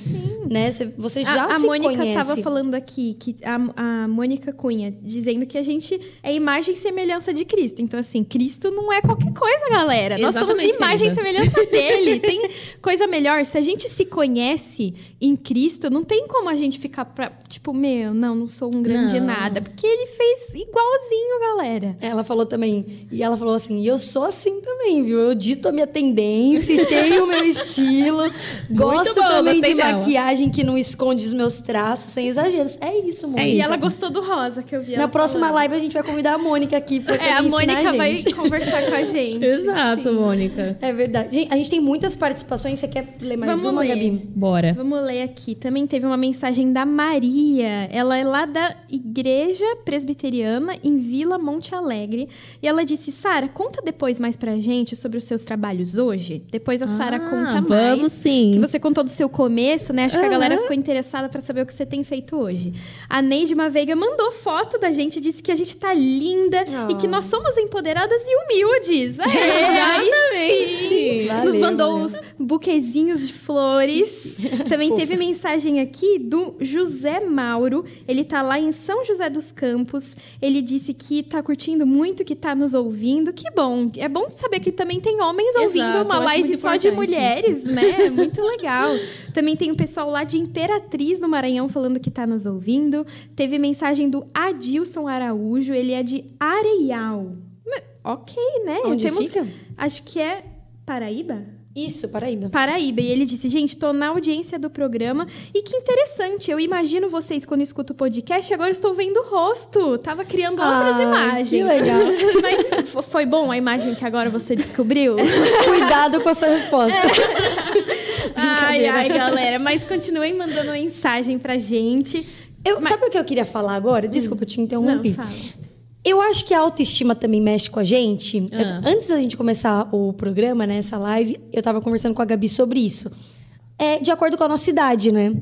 Né? Você, você já a, a se Mônica conhece. tava falando aqui, que a, a Mônica Cunha, dizendo que a gente é imagem e semelhança de Cristo. Então, assim, Cristo não é qualquer coisa, galera. Nós somos Exatamente, imagem e querida. semelhança *laughs* dele. Tem coisa melhor. Se a gente se conhece em Cristo, não tem como a gente ficar pra, tipo, meu, não, não sou um grande Não. nada. Porque ele fez igualzinho, galera. Ela falou também, e ela falou assim, e eu sou assim também, viu? Eu dito a minha tendência, tenho o meu estilo, gosto bom, também de dela. maquiagem que não esconde os meus traços, sem exageros. É isso, Mônica. E isso. ela gostou do rosa que eu vi. Na ela próxima falando. live a gente vai convidar a Mônica aqui pra É, a Mônica vai gente. conversar com a *laughs* gente. Exato, Sim. Mônica. É verdade. Gente, a gente tem muitas participações. Você quer ler mais Vamos uma, ler. Gabi? Bora. Vamos ler aqui. Também teve uma mensagem da Maria. Ela é lá da Igreja Presbiteriana em Vila Monte Alegre. E ela disse: Sara, conta depois mais pra gente sobre os seus trabalhos hoje. Depois a Sara Ah, conta vamos mais. sim. Que você contou do seu começo, né? Acho que a Aham. galera ficou interessada pra saber o que você tem feito hoje. A Neide Maveiga mandou foto da gente, disse que a gente tá linda e Ah. que nós somos empoderadas e humildes. É, *laughs* aí sim. Valeu, Nos mandou valeu. os buquezinhos de flores. *laughs* Também teve mensagem aqui do José Mauro. Ele tá lá em São José dos Campos. Ele disse que tá curtindo muito, que tá nos ouvindo. Que bom. É bom saber que também tem homens Exato, ouvindo uma live só de mulheres, né? Muito legal. *laughs* Também tem o pessoal lá de Imperatriz, no Maranhão, falando que tá nos ouvindo. Teve mensagem do Adilson Araújo. Ele é de Areial. Ok, né? Onde Temos, fica? Acho que é Paraíba? Isso, Paraíba. Paraíba. E ele disse, gente, tô na audiência do programa. E que interessante, eu imagino vocês quando escuto o podcast, agora estou vendo o rosto. Tava criando outras Ah, imagens. que legal. *laughs* Mas fo- foi bom a imagem que agora você descobriu? *laughs* Cuidado com a sua resposta. *laughs* ai, ai, galera. Mas continuem mandando mensagem pra gente. Eu, Sabe o que eu queria falar agora? Desculpa, eu te Não, interrompi. fala. Eu acho que a autoestima também mexe com a gente. Ah. Antes da gente começar o programa, né, essa live, eu tava conversando com a Gabi sobre isso. É de acordo com a nossa idade, né?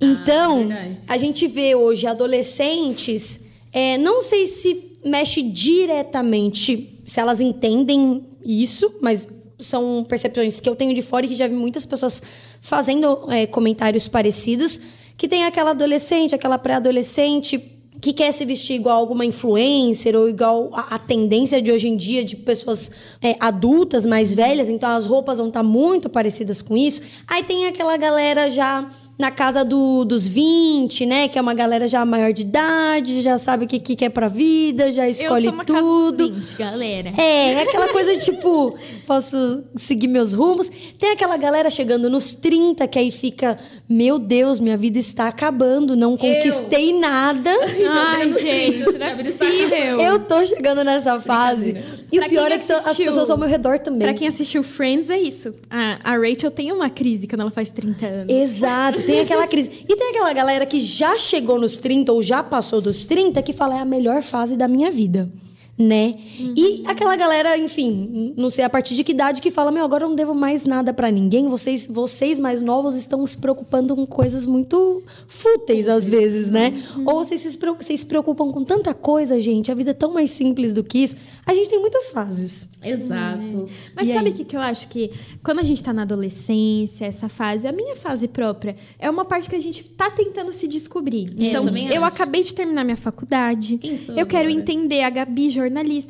Então, verdade. a gente vê hoje adolescentes, é, não sei se mexe diretamente, se elas entendem isso, mas são percepções que eu tenho de fora e que já vi muitas pessoas fazendo é, comentários parecidos, que tem aquela adolescente, aquela pré-adolescente que quer se vestir igual alguma influencer ou igual a, a tendência de hoje em dia de pessoas é, adultas, mais velhas, então as roupas vão estar muito parecidas com isso. Aí tem aquela galera já na casa do, dos 20, né? Que é uma galera já maior de idade, já sabe o que, que quer pra vida, já escolhe eu tudo. 20, galera. É, é aquela coisa de *laughs* tipo, posso seguir meus rumos. Tem aquela galera chegando nos 30 que aí fica, meu Deus, minha vida está acabando, não conquistei nada. *laughs* Ai, gente, não é possível. Eu tô chegando nessa fase. E Pra o pior é que so- as assistiu- pessoas ao meu redor também. Pra quem assistiu Friends, é isso. A, a Rachel tem uma crise quando ela faz 30 anos. Exato, tem aquela crise. E tem aquela galera que já chegou nos 30 ou já passou dos 30 que fala é a melhor fase da minha vida. Né? E aquela galera, enfim, não sei a partir de que idade que fala: Meu, agora eu não devo mais nada pra ninguém. Vocês, vocês mais novos estão se preocupando com coisas muito fúteis às vezes, né? Ou vocês se, vocês se preocupam com tanta coisa, gente. A vida é tão mais simples do que isso. A gente tem muitas fases. Exato. Mas E sabe o que, que eu acho? Que quando a gente tá na adolescência, essa fase, a minha fase própria, é uma parte que a gente tá tentando se descobrir. É, eu então, também eu acho. acabei de terminar minha faculdade. Quem sou eu quero agora? entender a Gabi jornalista,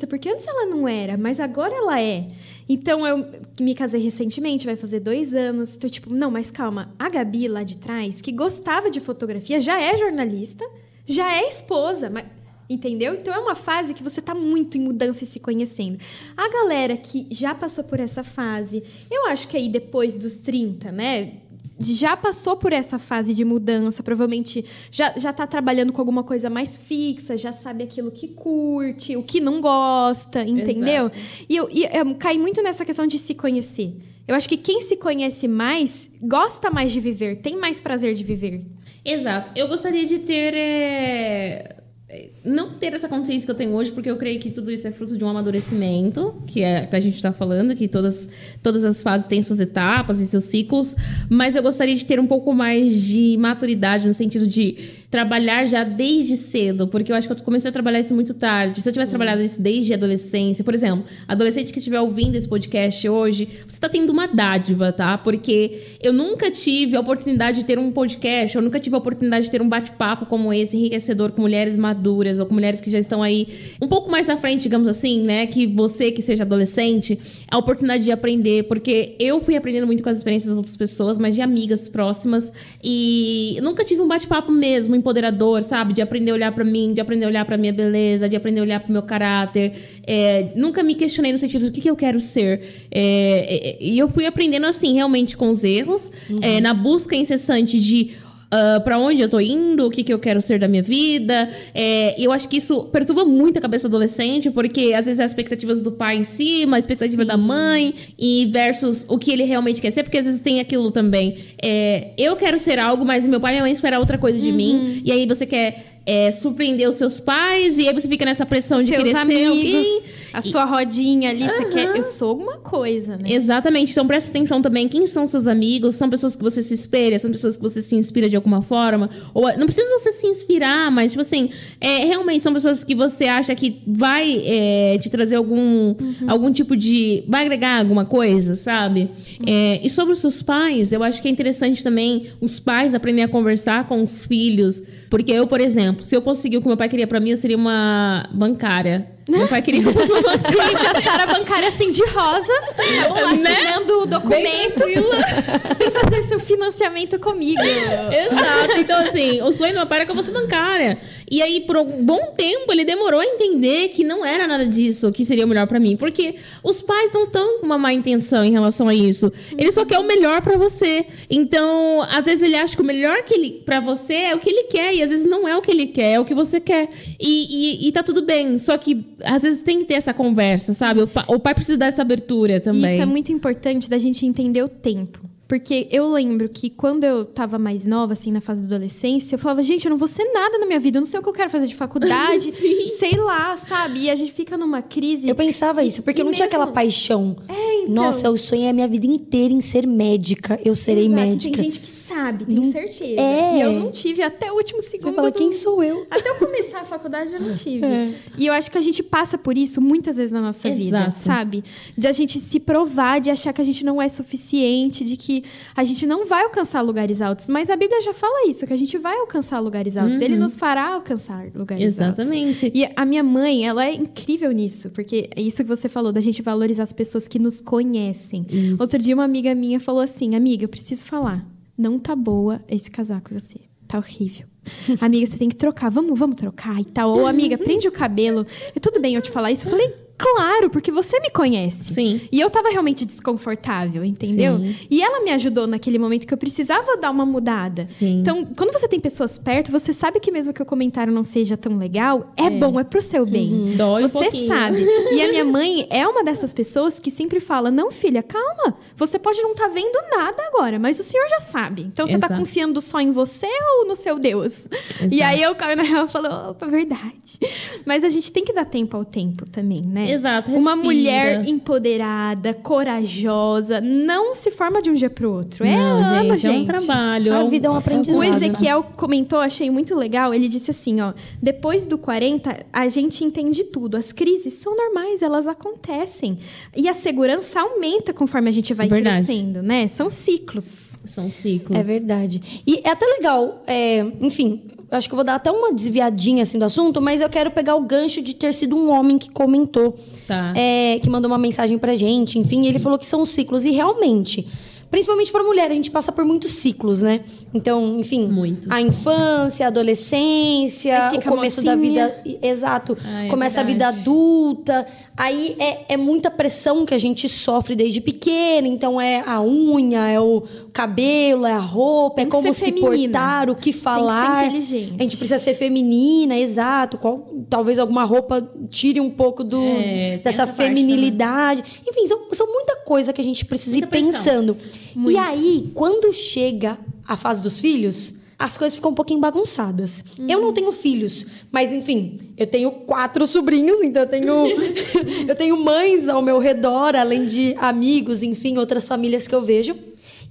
porque antes ela não era, mas agora ela é. Então, eu me casei recentemente, vai fazer dois anos. Então, tipo, não, mas calma. A Gabi lá de trás, que gostava de fotografia, já é jornalista, já é esposa, mas. Entendeu? Então é uma fase que você tá muito em mudança e se conhecendo. A galera que já passou por essa fase, eu acho que aí depois dos 30, né? Já passou por essa fase de mudança, provavelmente já, já tá trabalhando com alguma coisa mais fixa, já sabe aquilo que curte, o que não gosta, entendeu? Exato. E eu, e eu caí muito nessa questão de se conhecer. Eu acho que quem se conhece mais gosta mais de viver, tem mais prazer de viver. Exato. Eu gostaria de ter. é, Não ter essa consciência que eu tenho hoje, porque eu creio que tudo isso é fruto de um amadurecimento, que é que a gente está falando, que todas, todas as fases têm suas etapas e seus ciclos, mas eu gostaria de ter um pouco mais de maturidade no sentido de trabalhar já desde cedo, porque eu acho que eu comecei a trabalhar isso muito tarde. Se eu tivesse trabalhado isso desde a adolescência, por exemplo, adolescente que estiver ouvindo esse podcast hoje, você está tendo uma dádiva, tá? Porque eu nunca tive a oportunidade de ter um podcast, eu nunca tive a oportunidade de ter um bate-papo como esse, enriquecedor, com mulheres maduras ou com mulheres que já estão aí um pouco mais à frente, digamos assim, né? Que você que seja adolescente, a oportunidade de aprender, porque eu fui aprendendo muito com as experiências das outras pessoas, mas de amigas próximas, e nunca tive um bate-papo mesmo empoderador, sabe? De aprender a olhar pra mim, de aprender a olhar pra minha beleza, de aprender a olhar pro meu caráter. É, nunca me questionei no sentido do que, que eu quero ser. É, é, e eu fui aprendendo assim, realmente com os erros, é, na busca incessante de ah, pra onde eu tô indo, o que, que eu quero ser da minha vida. É, e eu acho que isso perturba muito a cabeça do adolescente, porque às vezes as expectativas do pai em cima, a expectativa da mãe, e versus o que ele realmente quer ser, porque às vezes tem aquilo também. É, eu quero ser algo, mas meu pai e minha mãe esperam outra coisa de mim, e aí você quer. é, surpreender os seus pais, e aí você fica nessa pressão de Seus querer ser amigos, alguém. A sua rodinha ali, você quer. Eu sou alguma coisa, né? Exatamente. Então presta atenção também quem são seus amigos, são pessoas que você se espelha, são pessoas que você se inspira de alguma forma. Ou não precisa você se inspirar, mas tipo assim, é, realmente são pessoas que você acha que vai é, te trazer algum, algum tipo de. vai agregar alguma coisa, sabe? É, e sobre os seus pais, eu acho que é interessante também os pais aprenderem a conversar com os filhos. Porque eu, por exemplo, se eu conseguir o que meu pai queria pra mim, eu seria uma bancária. Meu pai queria que eu fosse uma bancária. *laughs* Gente, a Sara bancária assim de rosa, vamos lá, assinando documentos. Vem fazer seu financiamento comigo. Exato. Então, assim, o sonho do meu pai era que eu fosse bancária. E aí, por um bom tempo, ele demorou a entender que não era nada disso que seria o melhor pra mim. Porque os pais não estão com uma má intenção em relação a isso. Ele só quer o melhor pra você. Então, às vezes ele acha que o melhor que ele, pra você é o que ele quer. E às vezes não é o que ele quer, é o que você quer. E, e, e tá tudo bem. Só que, às vezes, tem que ter essa conversa, sabe? O, pa- o pai precisa dar essa abertura também. Isso é muito importante da gente entender o tempo. Porque eu lembro que quando eu tava mais nova, assim, na fase da adolescência, eu falava, gente, eu não vou ser nada na minha vida, eu não sei o que eu quero fazer de faculdade, *laughs* sei lá, sabe? E a gente fica numa crise. Eu pensava isso, porque E não tinha mesmo- aquela paixão. É, então. Nossa, eu sonhei a minha vida inteira em ser médica. Eu serei Exato, médica. Tem gente que sabe, tem Não- certeza. É. E eu não tive até o último segundo. Você fala, do- quem sou eu? *laughs* Até eu começar a faculdade, eu não tive. É. E eu acho que a gente passa por isso muitas vezes na nossa vida, Exato. sabe? De a gente se provar, de achar que a gente não é suficiente, de que a gente não vai alcançar lugares altos. Mas a Bíblia já fala isso, que a gente vai alcançar lugares altos. Ele nos fará alcançar lugares altos. Exatamente. E a minha mãe, ela é incrível nisso, porque é isso que você falou, da gente valorizar as pessoas que nos conhecem. Isso. Outro dia, uma amiga minha falou assim: Amiga, eu preciso falar. Não tá boa esse casaco você. Tá horrível. amiga, você tem que trocar. Vamos, vamos trocar e tal. Ou, amiga, prende o cabelo. É tudo bem eu te falar isso? Eu falei, Claro, porque você me conhece. Sim. E eu tava realmente desconfortável, entendeu? Sim. E ela me ajudou naquele momento que eu precisava dar uma mudada. Sim. Então, quando você tem pessoas perto, você sabe que mesmo que o comentário não seja tão legal, é, bom, é pro seu bem. Dói um você pouquinho. sabe. *laughs* E a minha mãe é uma dessas pessoas que sempre fala: não, filha, calma. Você pode não estar vendo nada agora, mas o senhor já sabe. Então você tá Exato. confiando só em você ou no seu Deus? E aí eu caio na real e falo: opa, verdade. Mas a gente tem que dar tempo ao tempo também, né? Exato. Uma respira. mulher empoderada, corajosa, não se forma de um dia pro outro. É Não, ano, gente, é um trabalho. A vida é um aprendizado. O Ezequiel comentou, achei muito legal. Ele disse assim, ó: depois do 40, a gente entende tudo. As crises são normais, elas acontecem. E a segurança aumenta conforme a gente vai Verdade. crescendo, né? São ciclos. São ciclos. É verdade. E é até legal, é, enfim, acho que eu vou dar até uma desviadinha assim do assunto, mas eu quero pegar o gancho de ter sido um homem que comentou, Tá. é, que mandou uma mensagem pra gente, enfim, ele falou que são ciclos e realmente, principalmente pra mulher, a gente passa por muitos ciclos, né? Então, enfim, a infância, a adolescência, o começo da mocinha. vida, exato, Ah, é começa a vida adulta, aí é, é muita pressão que a gente sofre desde pequena, então é a unha, é o cabelo, é a roupa, Tem é que como ser se feminina. portar, o que falar. inteligente. A gente precisa ser feminina, exato. Qual- talvez alguma roupa tire um pouco do, É, tem dessa feminilidade. Enfim, são, são muita coisa que a gente precisa Muita ir pressão. Pensando. E aí, quando chega a fase dos filhos, as coisas ficam um pouquinho bagunçadas. Eu não tenho filhos, mas enfim, eu tenho quatro sobrinhos, então eu tenho *laughs* *laughs* eu tenho mães ao meu redor, além de amigos, enfim, outras famílias que eu vejo.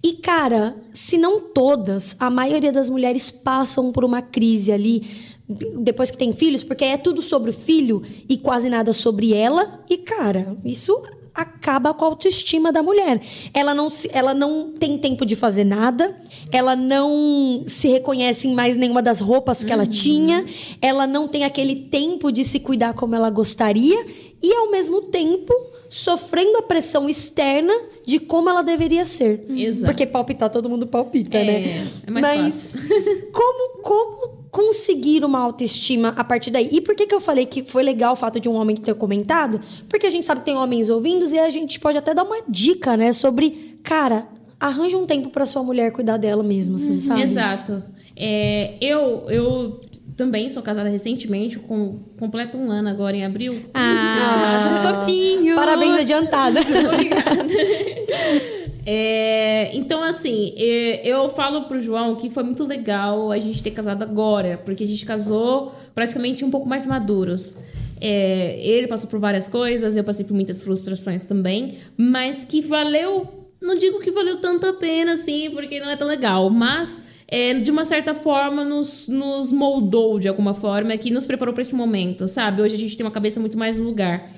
E cara, se não todas, a maioria das mulheres passam por uma crise ali depois que tem filhos, porque é tudo sobre o filho e quase nada sobre ela. E cara, isso acaba com a autoestima da mulher. Ela não, se, ela não tem tempo de fazer nada, ela não se reconhece em mais nenhuma das roupas que ela tinha, ela não tem aquele tempo de se cuidar como ela gostaria e, ao mesmo tempo, sofrendo a pressão externa de como ela deveria ser. Exato. Porque palpitar todo mundo palpita, É, né? é Mas como, como conseguir uma autoestima a partir daí? E por que, que eu falei que foi legal o fato de um homem ter comentado? Porque a gente sabe que tem homens ouvindo e a gente pode até dar uma dica, né? Sobre, cara, arranja um tempo pra sua mulher cuidar dela mesmo, assim, sabe? Exato. É, eu, eu também sou casada recentemente, com completo um ano agora em abril. Ah, fofinho. Parabéns adiantada. *laughs* Obrigada. É, então, assim, é, eu falo pro João que foi muito legal a gente ter casado agora, porque a gente casou praticamente um pouco mais maduros. É, ele passou por várias coisas, eu passei por muitas frustrações também, mas que valeu. Não digo que valeu tanto a pena, assim, porque não é tão legal, mas é, de uma certa forma nos, nos moldou de alguma forma, que nos preparou para esse momento, sabe? Hoje a gente tem uma cabeça muito mais no lugar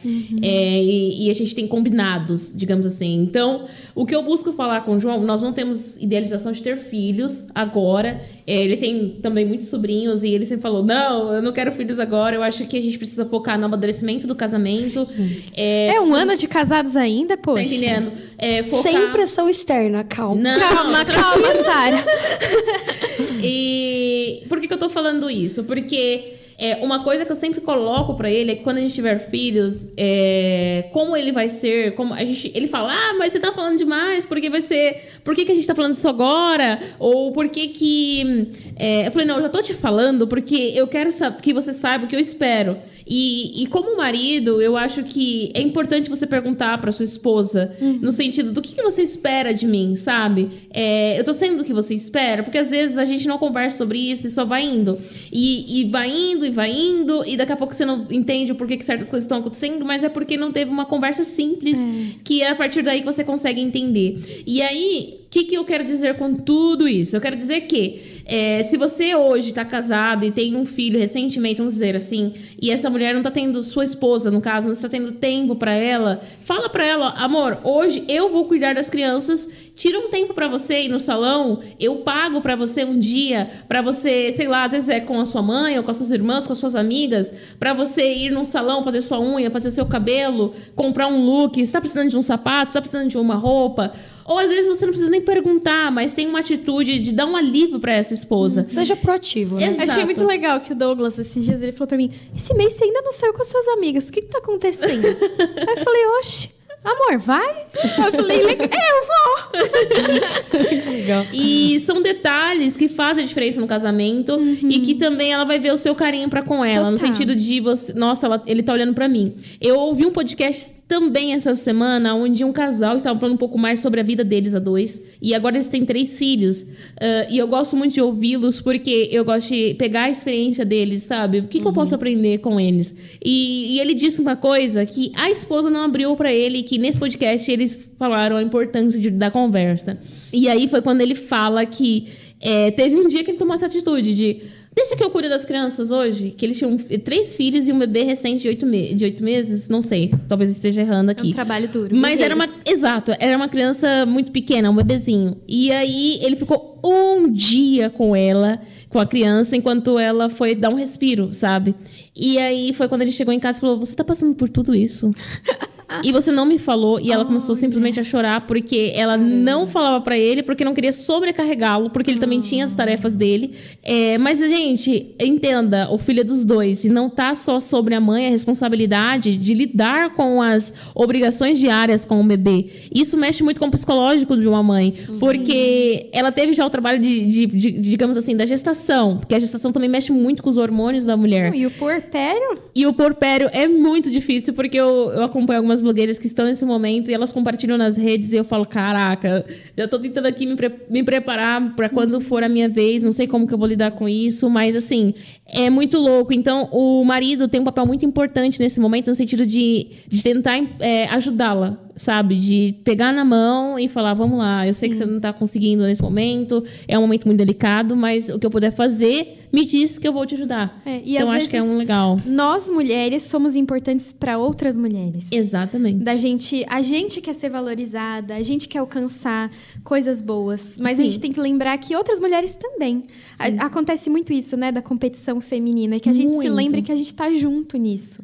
É, e, e a gente tem combinados, digamos assim. Então, o que eu busco falar com o João, nós não temos idealização de ter filhos agora. É, ele tem também muitos sobrinhos e ele sempre falou: Não, eu não quero filhos agora. Eu acho que a gente precisa focar no amadurecimento do casamento. É, É um ano de casados ainda, Tá poxa. entendendo? É, focar... Sem pressão externa, calma. Não, Calma, calma, Sara. *laughs* E por que, que eu tô falando isso? Porque é, uma coisa que eu sempre coloco pra ele é que quando a gente tiver filhos, é, como ele vai ser, como a gente, ele fala, ah, mas você tá falando demais, porque vai ser, por que, que a gente tá falando isso agora? Ou por que que, é, eu falei, não, eu já tô te falando porque eu quero que você saiba o que eu espero. E, e como marido, eu acho que é importante você perguntar pra sua esposa, no sentido do que, que você espera de mim, sabe? É, eu tô sendo o que você espera, porque às vezes a gente não conversa sobre isso e só vai indo. E, e vai indo e vai indo, e daqui a pouco você não entende o porquê que certas coisas estão acontecendo, mas é porque não teve uma conversa simples, que é a partir daí que você consegue entender. E aí, o que, que eu quero dizer com tudo isso? Eu quero dizer que é, se você hoje tá casado e tem um filho recentemente, vamos dizer assim, e essa mulher não tá tendo, sua esposa, no caso, não está tendo tempo pra ela, fala pra ela, amor, hoje eu vou cuidar das crianças, tira um tempo pra você ir no salão, eu pago pra você um dia, pra você, sei lá, às vezes é com a sua mãe ou com as suas irmãs, com as suas amigas, pra você ir num salão, fazer sua unha, fazer o seu cabelo, comprar um look, você tá precisando de um sapato, você tá precisando de uma roupa, Ou às vezes você não precisa nem perguntar, mas tem uma atitude de dar um alívio pra essa esposa. Seja proativo, né? Exato. Achei muito legal que o Douglas, esses dias, ele falou pra mim: Esse mês você ainda não saiu com as suas amigas, o que que tá acontecendo? *laughs* Aí eu falei: Oxe, amor, vai? Aí eu falei: "Legal, É, eu vou. *laughs* Legal. E são detalhes que fazem a diferença no casamento e que também ela vai ver o seu carinho pra com ela, no Total. sentido de você, nossa, ela- ele tá olhando pra mim. Eu ouvi um podcast também essa semana onde um casal estava falando um pouco mais sobre a vida deles a dois e agora eles têm três filhos Ah, e eu gosto muito de ouvi-los porque eu gosto de pegar a experiência deles, sabe? O que, que eu posso aprender com eles? E, e ele disse uma coisa que a esposa não abriu pra ele que nesse podcast eles falaram a importância de, da conversa. E aí foi quando ele fala que é, teve um dia que ele tomou essa atitude de deixa que eu cuide das crianças hoje, que eles tinham três filhos e um bebê recente de oito, me de oito meses, não sei, talvez esteja errando É aqui. um trabalho duro. Mas era uma. Exato, era uma criança muito pequena, um bebezinho. E aí ele ficou um dia com ela, com a criança, enquanto ela foi dar um respiro, sabe? E aí foi quando ele chegou em casa e falou: Você tá passando por tudo isso? *laughs* E você não me falou, e ela começou simplesmente a chorar porque ela não falava pra ele, porque não queria sobrecarregá-lo, porque ele também tinha as tarefas dele. É, mas, gente, entenda, o filho é dos dois, e não tá só sobre a mãe a responsabilidade de lidar com as obrigações diárias com o bebê. Isso mexe muito com o psicológico de uma mãe, porque ela teve já o trabalho de, de- de- digamos assim, da gestação, porque a gestação também mexe muito com os hormônios da mulher. E o puerpério? E o porpério é muito difícil, porque eu, eu acompanho algumas blogueiras que estão nesse momento e elas compartilham nas redes e eu falo, caraca, já tô tentando aqui me, pre- me preparar para quando for a minha vez, não sei como que eu vou lidar com isso, mas assim, é muito louco. Então, o marido tem um papel muito importante nesse momento, no sentido de, de tentar é, ajudá-la, sabe? De pegar na mão e falar, vamos lá, eu sei que você não tá conseguindo nesse momento, é um momento muito delicado, mas o que eu puder fazer, me diz que eu vou te ajudar. É, então, acho que é um legal. Nós, mulheres, somos importantes para outras mulheres. Exatamente. Da gente, a gente quer ser valorizada, a gente quer alcançar coisas boas, mas a Sim. gente tem que lembrar que outras mulheres também. A- acontece muito isso, né, da competição feminina, que a gente se Muito. lembre que a gente tá junto nisso.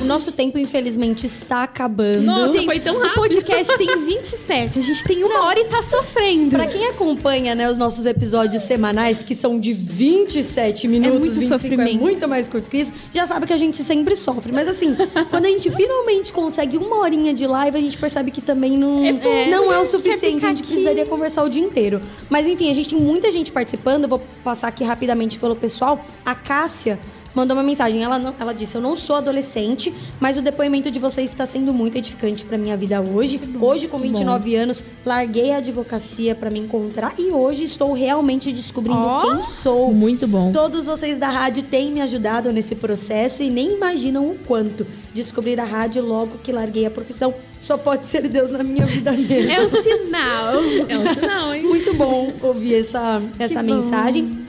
O nosso tempo, infelizmente, está acabando. Nossa, gente, foi tão o rápido. podcast tem 27, a gente tem uma hora e tá sofrendo. Pra quem acompanha né, os nossos episódios semanais, que são de 27 minutos, muito 25 é sofrimento. muito mais curto que isso, já sabe que a gente sempre sofre. Mas assim, *laughs* quando a gente finalmente consegue uma horinha de live, a gente percebe que também não É, não é o suficiente. A gente aqui. precisaria conversar o dia inteiro. Mas enfim, a gente tem muita gente participando. Eu vou passar aqui rapidamente pelo pessoal. A Cássia mandou uma mensagem. Ela, não- ela disse: Eu não sou adolescente, mas o depoimento de vocês está sendo muito edificante pra minha vida hoje. Hoje, com 29 anos, larguei a advocacia pra me encontrar e hoje estou realmente descobrindo Ó. quem sou. Muito bom. Todos vocês da rádio têm me ajudado nesse processo e nem imaginam o quanto. Descobrir a rádio logo que larguei a profissão só pode ser Deus na minha vida *laughs* mesmo. É um sinal. É um sinal, hein? Muito bom ouvir essa, essa Que bom.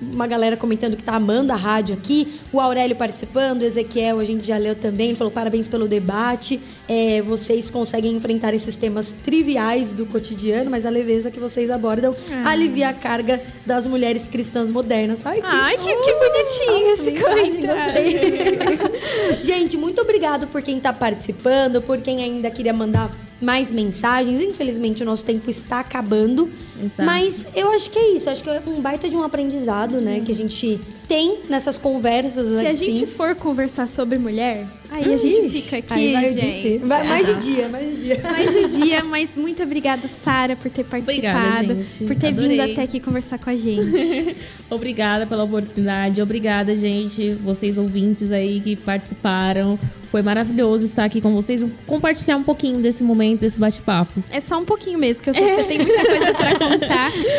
Uma galera comentando que tá amando a rádio aqui. O Aurélio participando, o Ezequiel, a gente já leu também. Ele falou parabéns pelo debate. É, vocês conseguem enfrentar esses temas triviais do cotidiano, mas a leveza que vocês abordam Ah. alivia a carga das mulheres cristãs modernas. Ai, que, Ai, que, que bonitinho nossa, esse comentário. gostei. *laughs* Gente, muito obrigado por quem tá participando, por quem ainda queria mandar mais mensagens. Infelizmente, o nosso tempo está acabando. Exato. Mas eu acho que é isso. Acho que é um baita de um aprendizado, né? Que a gente tem nessas conversas Se a assim. gente for conversar sobre mulher, aí a gente Ixi, fica aqui, aí vai gente. Vai mais de Ah. dia, mais de dia. Mais de dia, mas muito obrigada, Sara, por ter participado, Obrigada, gente. por ter Adorei. vindo até aqui conversar com a gente. *laughs* Obrigada pela oportunidade. Obrigada, gente, vocês ouvintes aí que participaram. Foi maravilhoso estar aqui com vocês, compartilhar um pouquinho desse momento, desse bate-papo. É só um pouquinho mesmo, porque eu sei que você tem muita *laughs* coisa pra contar.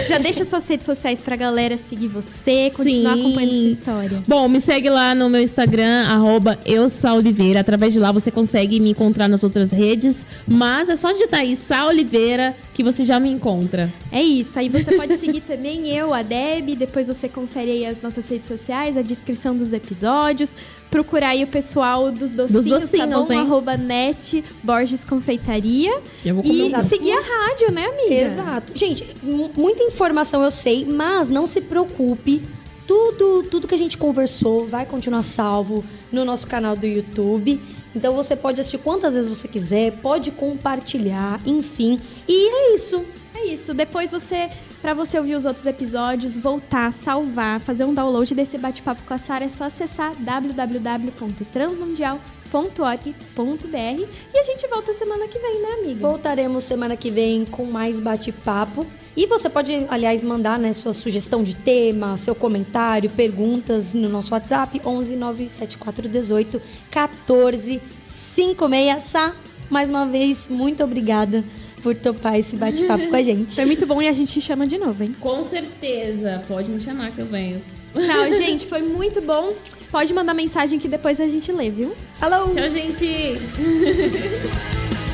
Já deixa suas redes sociais pra galera seguir você, continuar Sim. acompanhando sua história. Bom, me segue lá no meu Instagram, arroba eussaoliveira. Através de lá você consegue me encontrar nas outras redes. Mas é só digitar aí, Sá Oliveira, que você já me encontra. É isso. Aí você pode seguir também eu, a Deb. Depois você confere aí as nossas redes sociais, a descrição dos episódios. Procurar aí o pessoal dos docinhos, docinhos, tá bom? hein? Arroba net Borges Confeitaria. Eu vou E seguir a rádio, né, amiga? Exato. Gente, mu- muita informação eu sei, mas não se preocupe. Tudo, tudo que a gente conversou vai continuar salvo no nosso canal do YouTube. Então você pode assistir quantas vezes você quiser, pode compartilhar, enfim. E é isso. É isso. Depois você, para você ouvir os outros episódios, voltar, salvar, fazer um download desse bate-papo com a Sara, é só acessar www.transmundial.org.br e a gente volta semana que vem, né, amiga? Voltaremos semana que vem com mais bate-papo. E você pode, aliás, mandar né, sua sugestão de tema, seu comentário, perguntas no nosso WhatsApp 11 97418 1456. Sá, mais uma vez, muito obrigada por topar esse bate-papo com a gente. Foi muito bom e a gente chama de novo, hein? Com certeza. Pode me chamar que eu venho. Tchau, gente. Foi muito bom. Pode mandar mensagem que depois a gente lê, viu? Falou! Tchau, gente! *laughs*